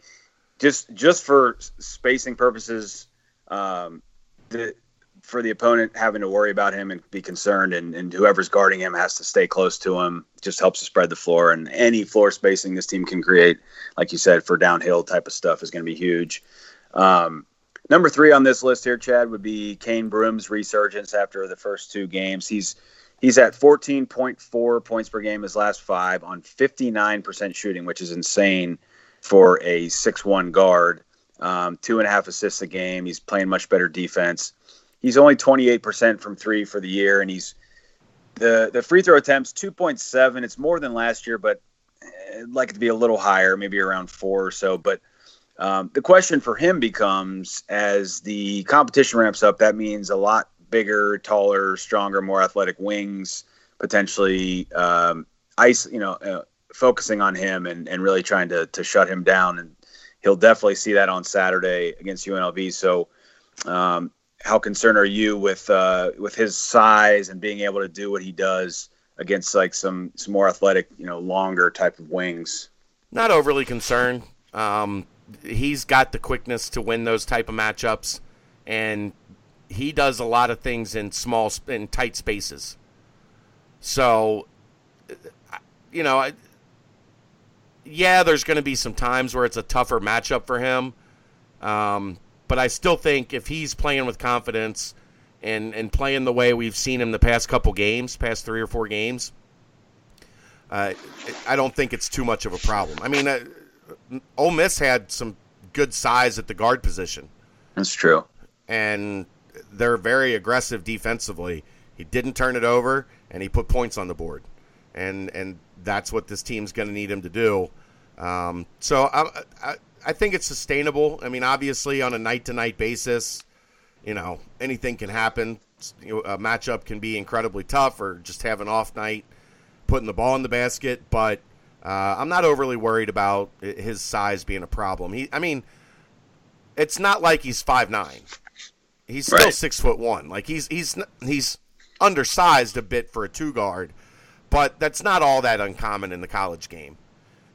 just just for spacing purposes, um, the, for the opponent having to worry about him and be concerned, and, and whoever's guarding him has to stay close to him. Just helps to spread the floor, and any floor spacing this team can create, like you said, for downhill type of stuff is going to be huge. Um, number three on this list here, Chad, would be Cane Broome's resurgence after the first two games. He's he's at 14.4 points per game his last five on 59% shooting, which is insane for a six-one guard. Um, two and a half assists a game. He's playing much better defense. He's only 28% from three for the year, and he's the the free throw attempts 2.7. It's more than last year, but I'd like it to be a little higher, maybe around four or so. But um, the question for him becomes as the competition ramps up, that means a lot bigger, taller, stronger, more athletic wings, potentially um, ice, you know, uh, focusing on him and, and really trying to, to shut him down. And he'll definitely see that on Saturday against UNLV. So, um, how concerned are you with uh, with his size and being able to do what he does against like some some more athletic, you know, longer type of wings? Not overly concerned. Um, he's got the quickness to win those type of matchups, and he does a lot of things in small in tight spaces. So, you know, yeah, there's going to be some times where it's a tougher matchup for him. Um, but I still think if he's playing with confidence and, and playing the way we've seen him the past couple games, past three or four games, uh, I don't think it's too much of a problem. I mean, uh, Ole Miss had some good size at the guard position. That's true. And they're very aggressive defensively. He didn't turn it over, and he put points on the board. And and that's what this team's going to need him to do. Um, so I, I, I think it's sustainable. I mean, obviously on a night to night basis, you know, anything can happen. You know, a matchup can be incredibly tough, or just have an off night, putting the ball in the basket. But uh, I'm not overly worried about his size being a problem. He, I mean, it's not like he's five nine. He's still right. six foot one. Like he's he's he's undersized a bit for a two guard, but that's not all that uncommon in the college game.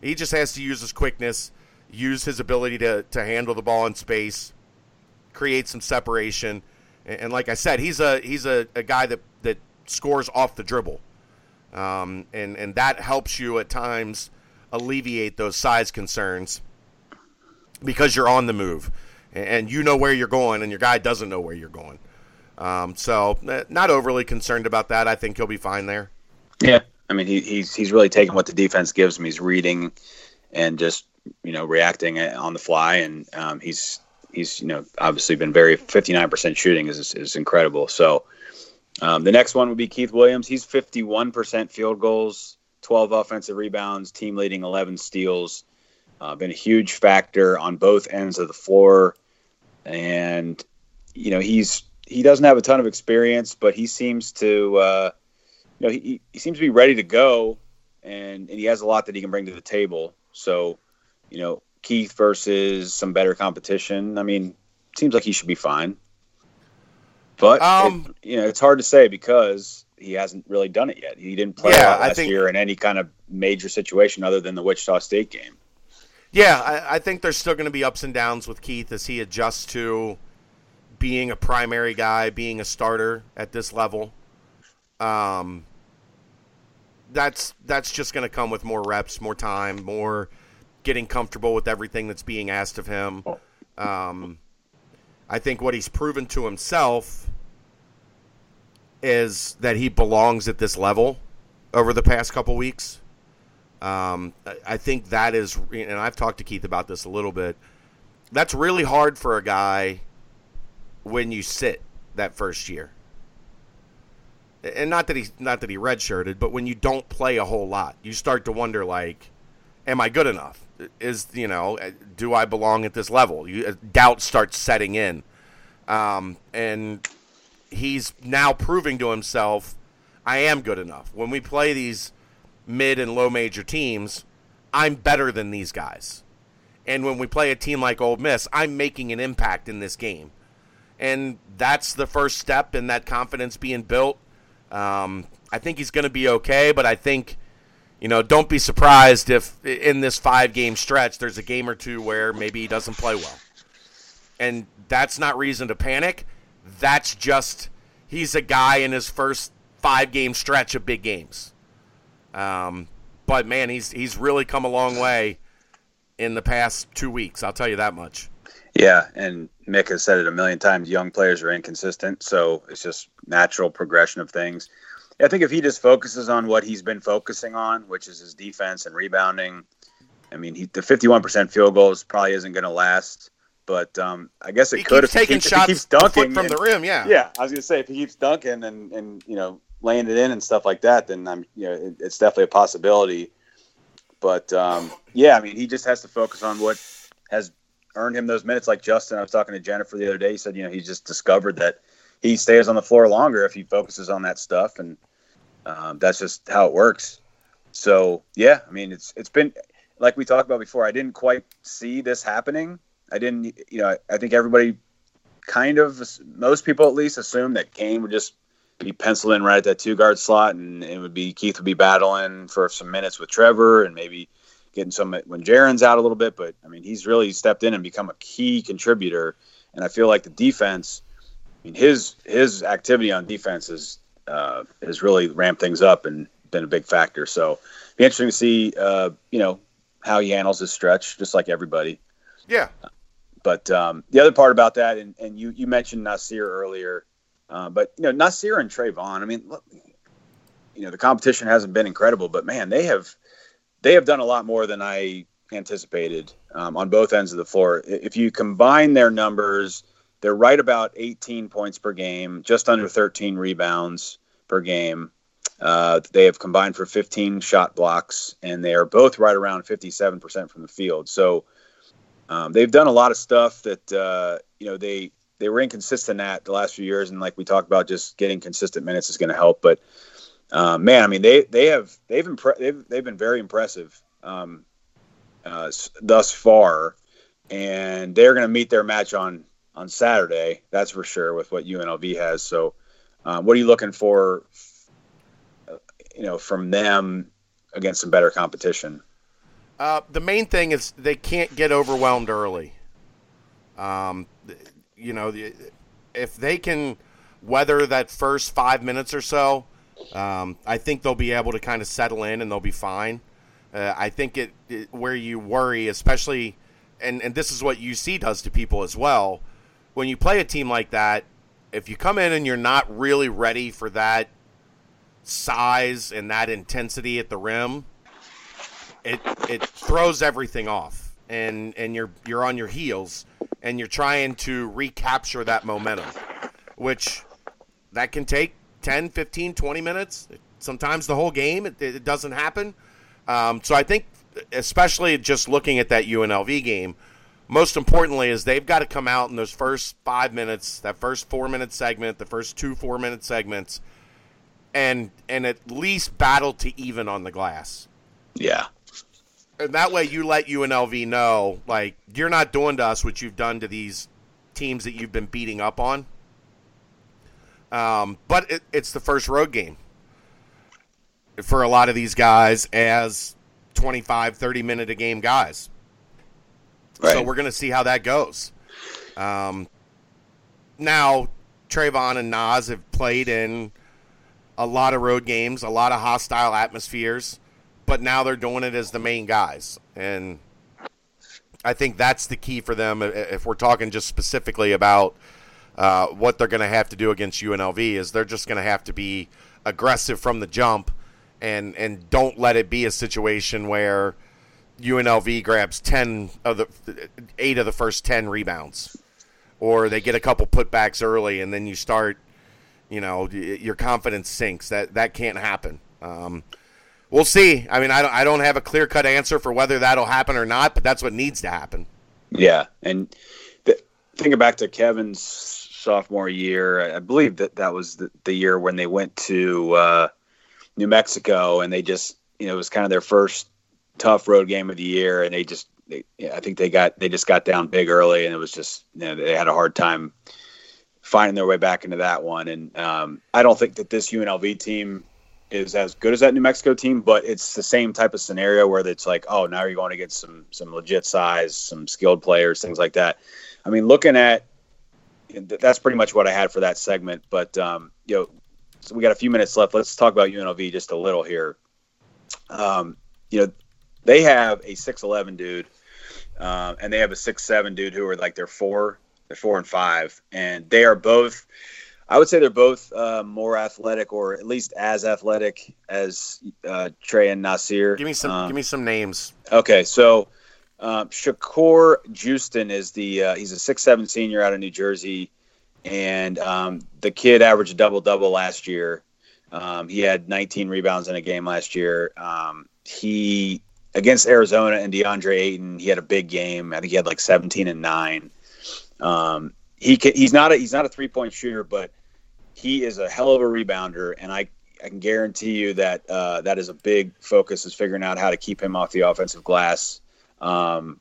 He just has to use his quickness, use his ability to, to handle the ball in space, create some separation. And, and like I said, he's a he's a, a guy that, that scores off the dribble. Um, and, and that helps you at times alleviate those size concerns because you're on the move and you know where you're going, and your guy doesn't know where you're going. Um, so, eh, not overly concerned about that. I think he'll be fine there. Yeah, I mean, he, he's he's really taking what the defense gives him. He's reading and just you know reacting on the fly, and um, he's he's you know obviously been very 59% shooting is is incredible. So um, the next one would be Keith Williams. He's 51% field goals, 12 offensive rebounds, team leading 11 steals. Uh, been a huge factor on both ends of the floor, and you know he's he doesn't have a ton of experience, but he seems to uh, you know he, he seems to be ready to go, and, and he has a lot that he can bring to the table. So you know Keith versus some better competition. I mean, seems like he should be fine, but um, it, you know it's hard to say because he hasn't really done it yet. He didn't play yeah, last think, year in any kind of major situation other than the Wichita State game. Yeah, I, I think there's still going to be ups and downs with Keith as he adjusts to being a primary guy, being a starter at this level. Um, that's that's just going to come with more reps, more time, more getting comfortable with everything that's being asked of him. Um, I think what he's proven to himself is that he belongs at this level over the past couple weeks. Um, I think that is, and I've talked to Keith about this a little bit. That's really hard for a guy when you sit that first year, and not that he not that he redshirted, but when you don't play a whole lot, you start to wonder like, am I good enough? Is you know, do I belong at this level? You, uh, doubt starts setting in, um, and he's now proving to himself, I am good enough. When we play these mid and low major teams, I'm better than these guys. And when we play a team like Ole Miss, I'm making an impact in this game. And that's the first step in that confidence being built. Um, I think he's going to be okay, but I think, you know, don't be surprised if in this five game stretch there's a game or two where maybe he doesn't play well. And that's not reason to panic. That's just he's a guy in his first five game stretch of big games. Um, but man, he's he's really come a long way in the past two weeks. I'll tell you that much. Yeah, and Mick has said it a million times. Young players are inconsistent, so it's just natural progression of things. I think if he just focuses on what he's been focusing on, which is his defense and rebounding, I mean, he, the 51% field goals probably isn't going to last. But um, I guess it he could keeps if, taking he, shots if he keeps dunking from and, the rim. Yeah, yeah. I was going to say if he keeps dunking and and you know laying it in and stuff like that, then I'm you know it, it's definitely a possibility. But um, yeah, I mean, he just has to focus on what has earned him those minutes. Like Justin, I was talking to Jenifer the other day. He said, you know, he just discovered that he stays on the floor longer if he focuses on that stuff, and um, that's just how it works. So yeah, I mean, it's it's been like we talked about before. I didn't quite see this happening. I didn't, you know, I think everybody kind of, most people at least, assume that Cane would just be penciled in right at that two guard slot, and it would be Keith would be battling for some minutes with Trevor, and maybe getting some when Jarron's out a little bit. But I mean, he's really stepped in and become a key contributor, and I feel like the defense. I mean, his his activity on defense is uh, has really ramped things up and been a big factor. So, be interesting to see, uh, you know, how he handles his stretch, just like everybody. Yeah. But um, the other part about that, and, and you you mentioned Nysier earlier. Uh, but you know, Nysier and Trevon. I mean, look, you know, the competition hasn't been incredible, but man, they have they have done a lot more than I anticipated um, on both ends of the floor. If you combine their numbers, they're right about 18 points per game, just under 13 rebounds per game. Uh, they have combined for 15 shot blocks, and they are both right around 57% from the field. So um, they've done a lot of stuff that uh, you know they they were inconsistent at the last few years, and like we talked about, just getting consistent minutes is going to help. But uh, man, I mean, they they have they've impre- they've they've been very impressive um, uh, thus far, and they're going to meet their match on on Saturday. That's for sure with what UNLV has. So, um, what are you looking for you know from them against some better competition? Uh, the main thing is they can't get overwhelmed early. Um, you know, if they can weather that first five minutes or so, um, I think they'll be able to kind of settle in and they'll be fine. Uh, I think it, it, where you worry, especially, and and this is what UC does to people as well. When you play a team like that, if you come in and you're not really ready for that size and that intensity at the rim, it it throws everything off, and and you're you're on your heels, and you're trying to recapture that momentum, which that can take 10, 15, 20 minutes, sometimes the whole game. It, it doesn't happen. Um, so I think, especially just looking at that UNLV game, most importantly is they've got to come out in those first five minutes, that first four minute segment, the first two four minute segments, and and at least battle to even on the glass. Yeah. And that way you let UNLV know, like, you're not doing to us what you've done to these teams that you've been beating up on. Um, but it, it's the first road game for a lot of these guys as 25, 30 minute a game guys. Right. So we're going to see how that goes. Um, now, Trevon and Nas have played in a lot of road games, a lot of hostile atmospheres, but now they're doing it as the main guys. And I think that's the key for them if we're talking just specifically about uh, what they're going to have to do against UNLV is they're just going to have to be aggressive from the jump and and don't let it be a situation where UNLV grabs 10 of the 8 of the first 10 rebounds. Or they get a couple putbacks early and then you start you know your confidence sinks. That that can't happen. Um, we'll see. I mean I don't, I don't have a clear cut answer for whether that'll happen or not but that's what needs to happen. Yeah. And thinking back to kevin's sophomore year i believe that that was the, the year when they went to uh, new mexico and they just you know it was kind of their first tough road game of the year and they just they, i think they got they just got down big early and it was just you know they had a hard time finding their way back into that one. And um, I don't think that this UNLV team is as good as that New Mexico team, but it's the same type of scenario where it's like, oh, now you're going to get some some legit size, some skilled players, things like that. I mean, looking at that's pretty much what I had for that segment. But um, you know, so we got a few minutes left. Let's talk about UNLV just a little here. Um, you know, they have a six eleven dude, um, and they have a six seven dude who are like their four they're four and five, and they are both. I would say they're both uh, more athletic, or at least as athletic as uh, Trey and Nysier. Give me some. Um, give me some names. Okay, so uh, Shakur Juiston is the uh, he's a six seven senior out of New Jersey, and um, the kid averaged a double double last year. Um, he had 19 rebounds in a game last year. Um, he against Arizona and DeAndre Ayton, he had a big game. I think he had like 17 and nine. Um, he can, he's not a he's not a three point shooter, but he is a hell of a rebounder, and I I can guarantee you that uh, that is a big focus is figuring out how to keep him off the offensive glass. Um,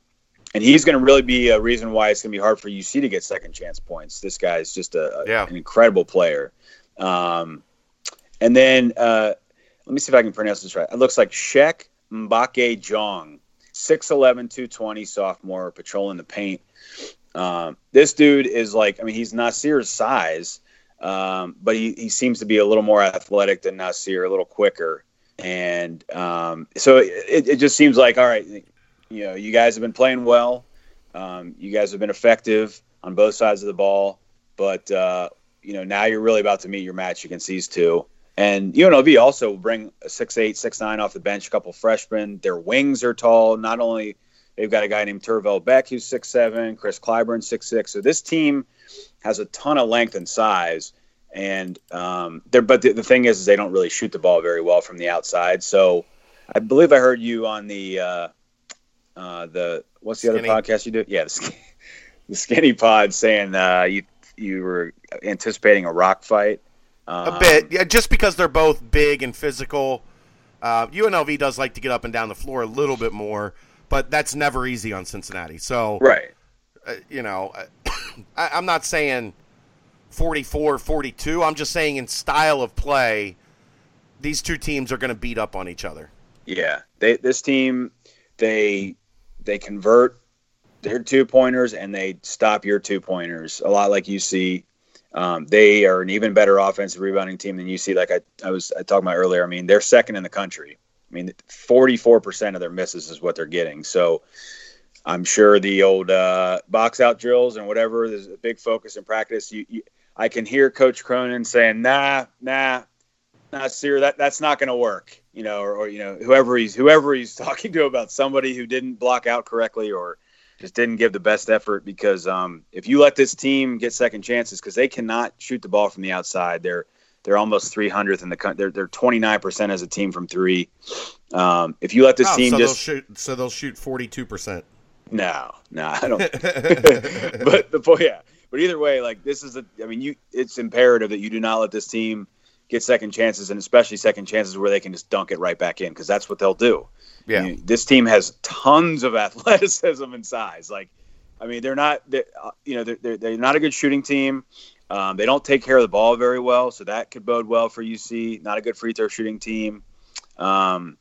and he's going to really be a reason why it's going to be hard for UC to get second chance points. This guy is just a, yeah. an incredible player. Um, and then uh, let me see if I can pronounce this right. It looks like Cheikh Mbacke Diong, 6'11", 220 sophomore, patrolling the paint. Um, this dude is like, I mean, he's Nysier's size, um, but he, he seems to be a little more athletic than Nysier, a little quicker. And um, so it, it just seems like, all right, you know, you guys have been playing well. Um, you guys have been effective on both sides of the ball, but uh, you know now you're really about to meet your match against these two. And UNLV also bring a six eight, six nine off the bench, a couple freshmen. Their wings are tall. Not only They've got a guy named Tervell Beck who's six seven, Kris Clyburn six six. So this team has a ton of length and size, and um, they're but the, the, thing is, is they don't really shoot the ball very well from the outside. So I believe I heard you on the uh, uh, the what's the skinny. other podcast you do? Yeah, the, [LAUGHS] the Skinny Pod saying uh, you you were anticipating a rock fight. Um, a bit, yeah, just because they're both big and physical. Uh, UNLV does like to get up and down the floor a little bit more but that's never easy on Cincinnati. So, right, uh, you know, [COUGHS] I, I'm not saying 44 42. I'm just saying in style of play, these two teams are going to beat up on each other. Yeah, they this team they they convert their two pointers and they stop your two pointers a lot like UC. Um, they are an even better offensive rebounding team than UC. Like I, I was I talking about earlier. I mean, they're second in the country. I mean, 44% of their misses is what they're getting. So I'm sure the old uh, box out drills and whatever, there's a big focus in practice. You, you I can hear Coach Cronin saying, nah, nah, not sir, that that's not going to work. You know, or, or, you know, whoever he's whoever he's [LAUGHS] talking to about somebody who didn't block out correctly or just didn't give the best effort. Because um, if you let this team get second chances, because they cannot shoot the ball from the outside, they're they're almost 300th in the country. They're they're 29 percent as a team from three. Um, if you let this oh, team so just they'll shoot, so they'll shoot 42 percent. No, no, I don't. [LAUGHS] [LAUGHS] but the point, yeah. But either way, like this is a. I mean, you. It's imperative that you do not let this team get second chances, and especially second chances where they can just dunk it right back in, because that's what they'll do. Yeah. I mean, this team has tons of [LAUGHS] athleticism and size. Like, I mean, they're not. They're, uh, you know, they're, they're they're not a good shooting team. Um, they don't take care of the ball very well, so that could bode well for UC. Not a good free throw shooting team. Um,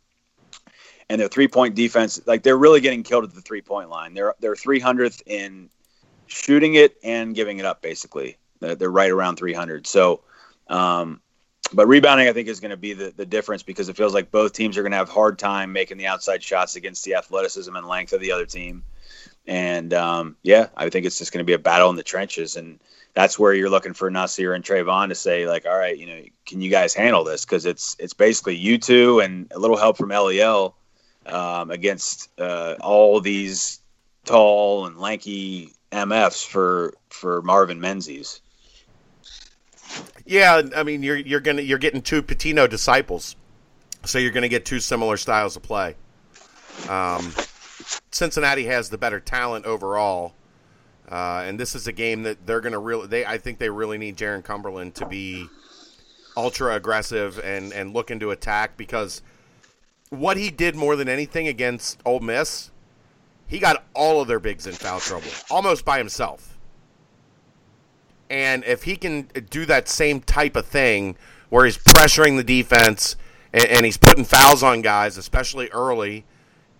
and their three point defense, like they're really getting killed at the three point line. They're they're 300th in shooting it and giving it up. Basically, they're, they're right around 300. So, um, but rebounding, I think, is going to be the, the difference because it feels like both teams are going to have hard time making the outside shots against the athleticism and length of the other team. And um, yeah, I think it's just going to be a battle in the trenches, and that's where you're looking for Nysier and Trevon to say like, all right, you know, can you guys handle this? Because it's it's basically you two and a little help from Lel um, against uh, all these tall and lanky MFs for for Marvin Menzies. Yeah, I mean you're you're gonna you're getting two Pitino disciples, so you're gonna get two similar styles of play. Um, Cincinnati has the better talent overall, uh, and this is a game that they're gonna really. They I think they really need Jarron Cumberland to be ultra aggressive and and looking to attack because what he did more than anything against Ole Miss, he got all of their bigs in foul trouble almost by himself. And if he can do that same type of thing where he's pressuring the defense and, and he's putting fouls on guys, especially early,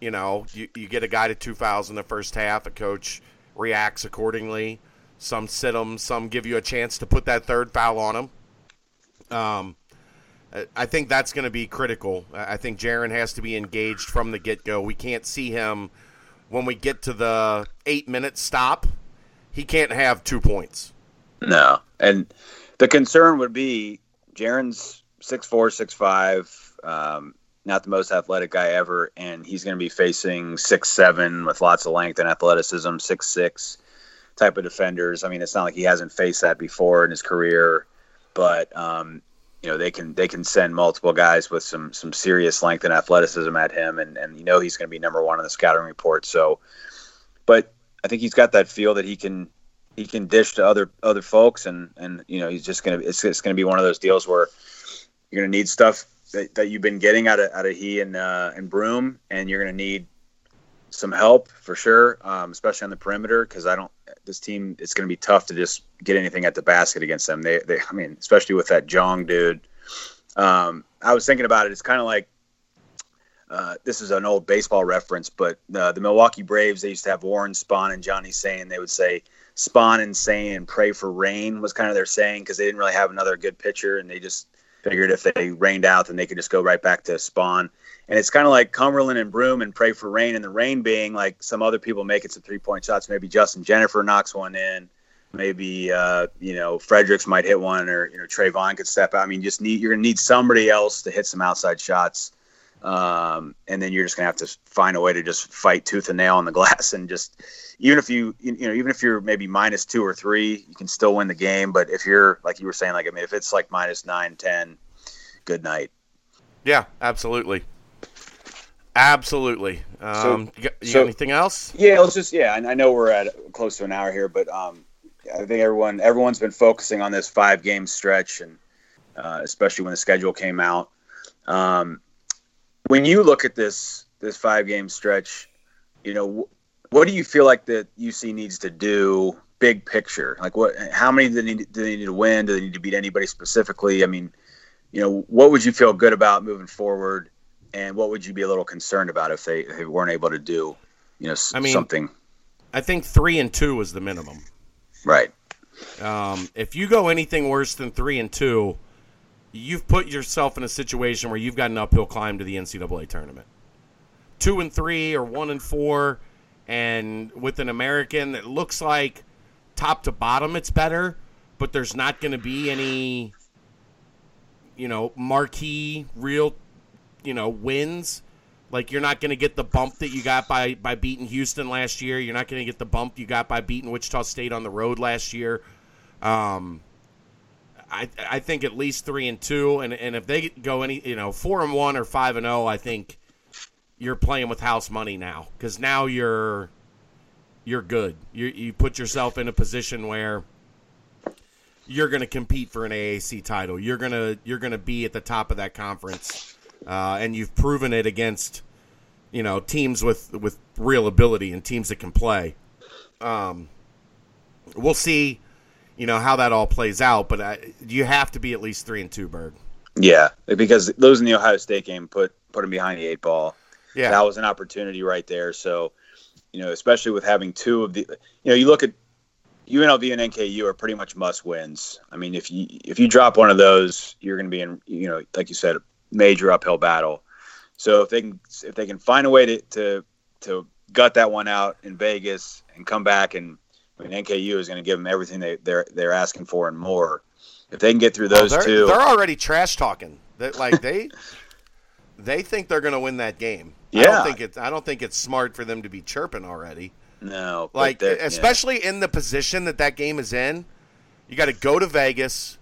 you know, you, you get a guy to two fouls in the first half, a coach reacts accordingly. Some sit him, some give you a chance to put that third foul on him. Um, I think that's going to be critical. I think Jarron has to be engaged from the get go. We can't see him when we get to the eight minute stop. He can't have two points. No, and the concern would be Jarron's six four, six five, um, not the most athletic guy ever, and he's going to be facing six seven with lots of length and athleticism, six six type of defenders. I mean, it's not like he hasn't faced that before in his career, but um, you know they can they can send multiple guys with some some serious length and athleticism at him, and and you know he's going to be number one on the scouting report. So, but I think he's got that feel that he can he can dish to other other folks, and and you know he's just gonna it's, it's to be one of those deals where you're to need stuff that, that you've been getting out of out of he and uh, and Broome, and you're to need some help for sure, um, especially on the perimeter because I don't this team, it's to be tough to just get anything at the basket against them. They, they I mean, especially with that Diong dude. Um, I was thinking about it. It's kind of like uh, this is an old baseball reference, but uh, the Milwaukee Braves, they used to have Warren Spahn and Johnny Sain. They would say Spahn and and pray for rain was kind of their saying because they didn't really have another good pitcher, and they just figured if they rained out, then they could just go right back to Spahn And it's kind of like Cumberland and Broome and pray for rain, and the rain being like some other people making some three point shots. Maybe Justin Jenifer knocks one in. Maybe uh, you know Fredericks might hit one, or you know Trevon could step out. I mean, just need you're gonna need somebody else to hit some outside shots, um, and then you're just gonna have to find a way to just fight tooth and nail on the [LAUGHS] glass, and just even if you you know even if you're maybe minus two or three, you can still win the game. But if you're like you were saying, like I mean, if it's like minus nine, ten, good night. Yeah, absolutely. Absolutely. Um, so, you, got, you so, got, anything else? Yeah, let's just yeah. I, I know we're at close to an hour here, but um, I think everyone everyone's been focusing on this five game stretch, and uh, especially when the schedule came out. Um, when you look at this this five game stretch, you know what do you feel like that UC needs to do, big picture? Like what? How many do they need, do they need to win? Do they need to beat anybody specifically? I mean, you know, what would you feel good about moving forward, and what would you be a little concerned about if they, if they weren't able to do, you know, I mean- something I think three and two is the minimum. right? Um, if you go anything worse than three and two, you've put yourself in a situation where you've got an uphill climb to the NCAA tournament. Two and three or one and four, and with an American that looks like top to bottom it's better, but there's not going to be any, you know, marquee real, you know, wins. Like you're not going to get the bump that you got by by beating Houston last year. You're not going to get the bump you got by beating Wichita State on the road last year. Um, I I think at least three and two, and and if they go any you know four and one or five and zero, I think you're playing with house money now because now you're you're good. You you put yourself in a position where you're going to compete for an AAC title. You're gonna you're gonna be at the top of that conference, uh, and you've proven it against you know teams with with real ability and teams that can play. Um, we'll see, you know how that all plays out, but I, you have to be at least three and two, Berg. Yeah, because losing the Ohio State game put put them behind the eight ball. Yeah, that was an opportunity right there. So, you know, especially with having two of the, you know, you look at UNLV and NKU are pretty much must wins. I mean, if you if you drop one of those, you're going to be in, you know, like you said, major uphill battle. So if they can if they can find a way to to, to gut that one out in Vegas and come back and I mean, NKU is going to give them everything they they're they're asking for and more. If they can get through oh, those Well, they're, two, they're already trash talking. That like they [LAUGHS] they think they're going to win that game. Yeah, I don't think it's I don't think it's smart for them to be chirping already. no, Like they're- yeah. especially in the position that that game is in, you got to go to Vegas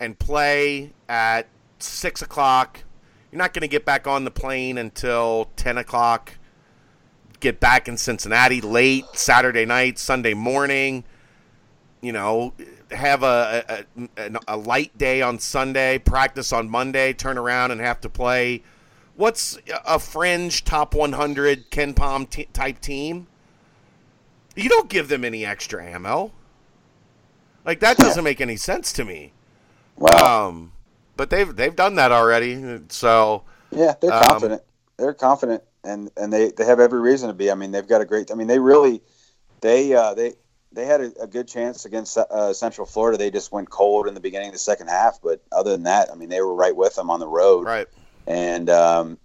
and play at six o'clock. You're not going to get back on the plane until ten o'clock. Get back in Cincinnati late Saturday night, Sunday morning. You know, have a a, a a light day on Sunday, practice on Monday, turn around and have to play. What's a fringe top 100 KenPom t- type team? You don't give them any extra ammo. Like that doesn't make any sense to me. well, Um, but they've they've done that already. So Yeah, they're Um, confident. they're confident, and and they they have every reason to be. I mean, they've got a great. I mean, they really they uh, they they had a, a good chance against uh, Central Florida. They just went cold in the beginning of the second half, but other than that, I mean, they were right with them on the road. right, and um,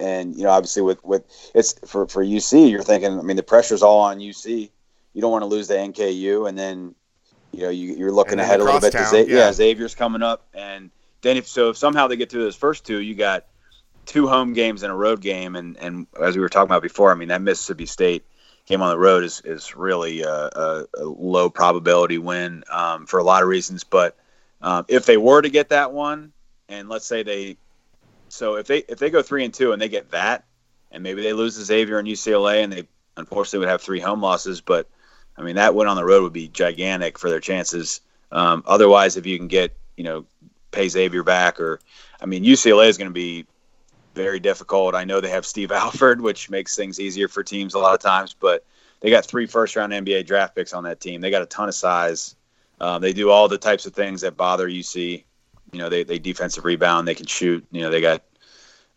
and you know obviously with with it's for for UC you're thinking I mean the pressure's all on UC you don't want to lose the NKU and then you know you, you're looking ahead a little bit to crosstown, Xa- yeah. yeah. Xavier's coming up and then if so if somehow they get through those first two, you got two home games and a road game, and and as we were talking about before, I mean that Mississippi State game on the road is is really a, a, a low probability win um, for a lot of reasons. But um, if they were to get that one, and let's say they, so if they if they go three and two and they get that, and maybe they lose to Xavier and UCLA, and they unfortunately would have three home losses, but I mean that win on the road would be gigantic for their chances. Um, otherwise, if you can get you know pay Xavier back, or I mean UCLA is going to be very difficult. I know they have Steve [LAUGHS] Alford, which makes things easier for teams a lot of times, but they got three first round NBA draft picks on that team. They got a ton of size. Um, they do all the types of things that bother UC. You know, they, they defensive rebound, they can shoot. You know, they got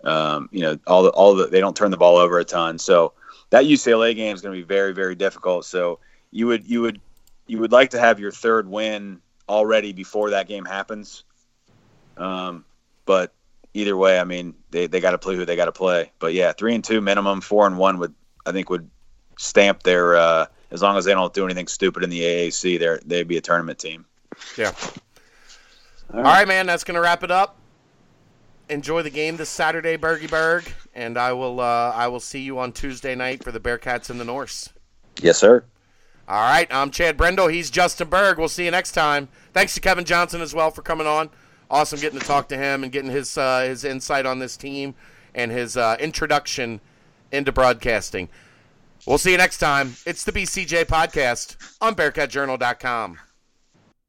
um, you know all the all the they don't turn the ball over a ton. So that UCLA game is going to be very very difficult. So you would you would you would like to have your third win already before that game happens. Um, but either way, I mean, they, they got to play who they got to play. But yeah, three and two minimum, four and one would I think would stamp their uh, as long as they don't do anything stupid in the AAC, they're they'd be a tournament team. yeah. All right, man. That's gonna wrap it up. Enjoy the game this Saturday, Bergie Berg, and I will uh, I will see you on Tuesday night for the Bearcats in the Norse. Yes, sir. All right, I'm Chad Brendel. He's Justin Berg. We'll see you next time. Thanks to Kevin Johnson as well for coming on. Awesome getting to talk to him and getting his uh, his insight on this team and his uh, introduction into broadcasting. We'll see you next time. It's the BCJ podcast on BearcatJournal.com.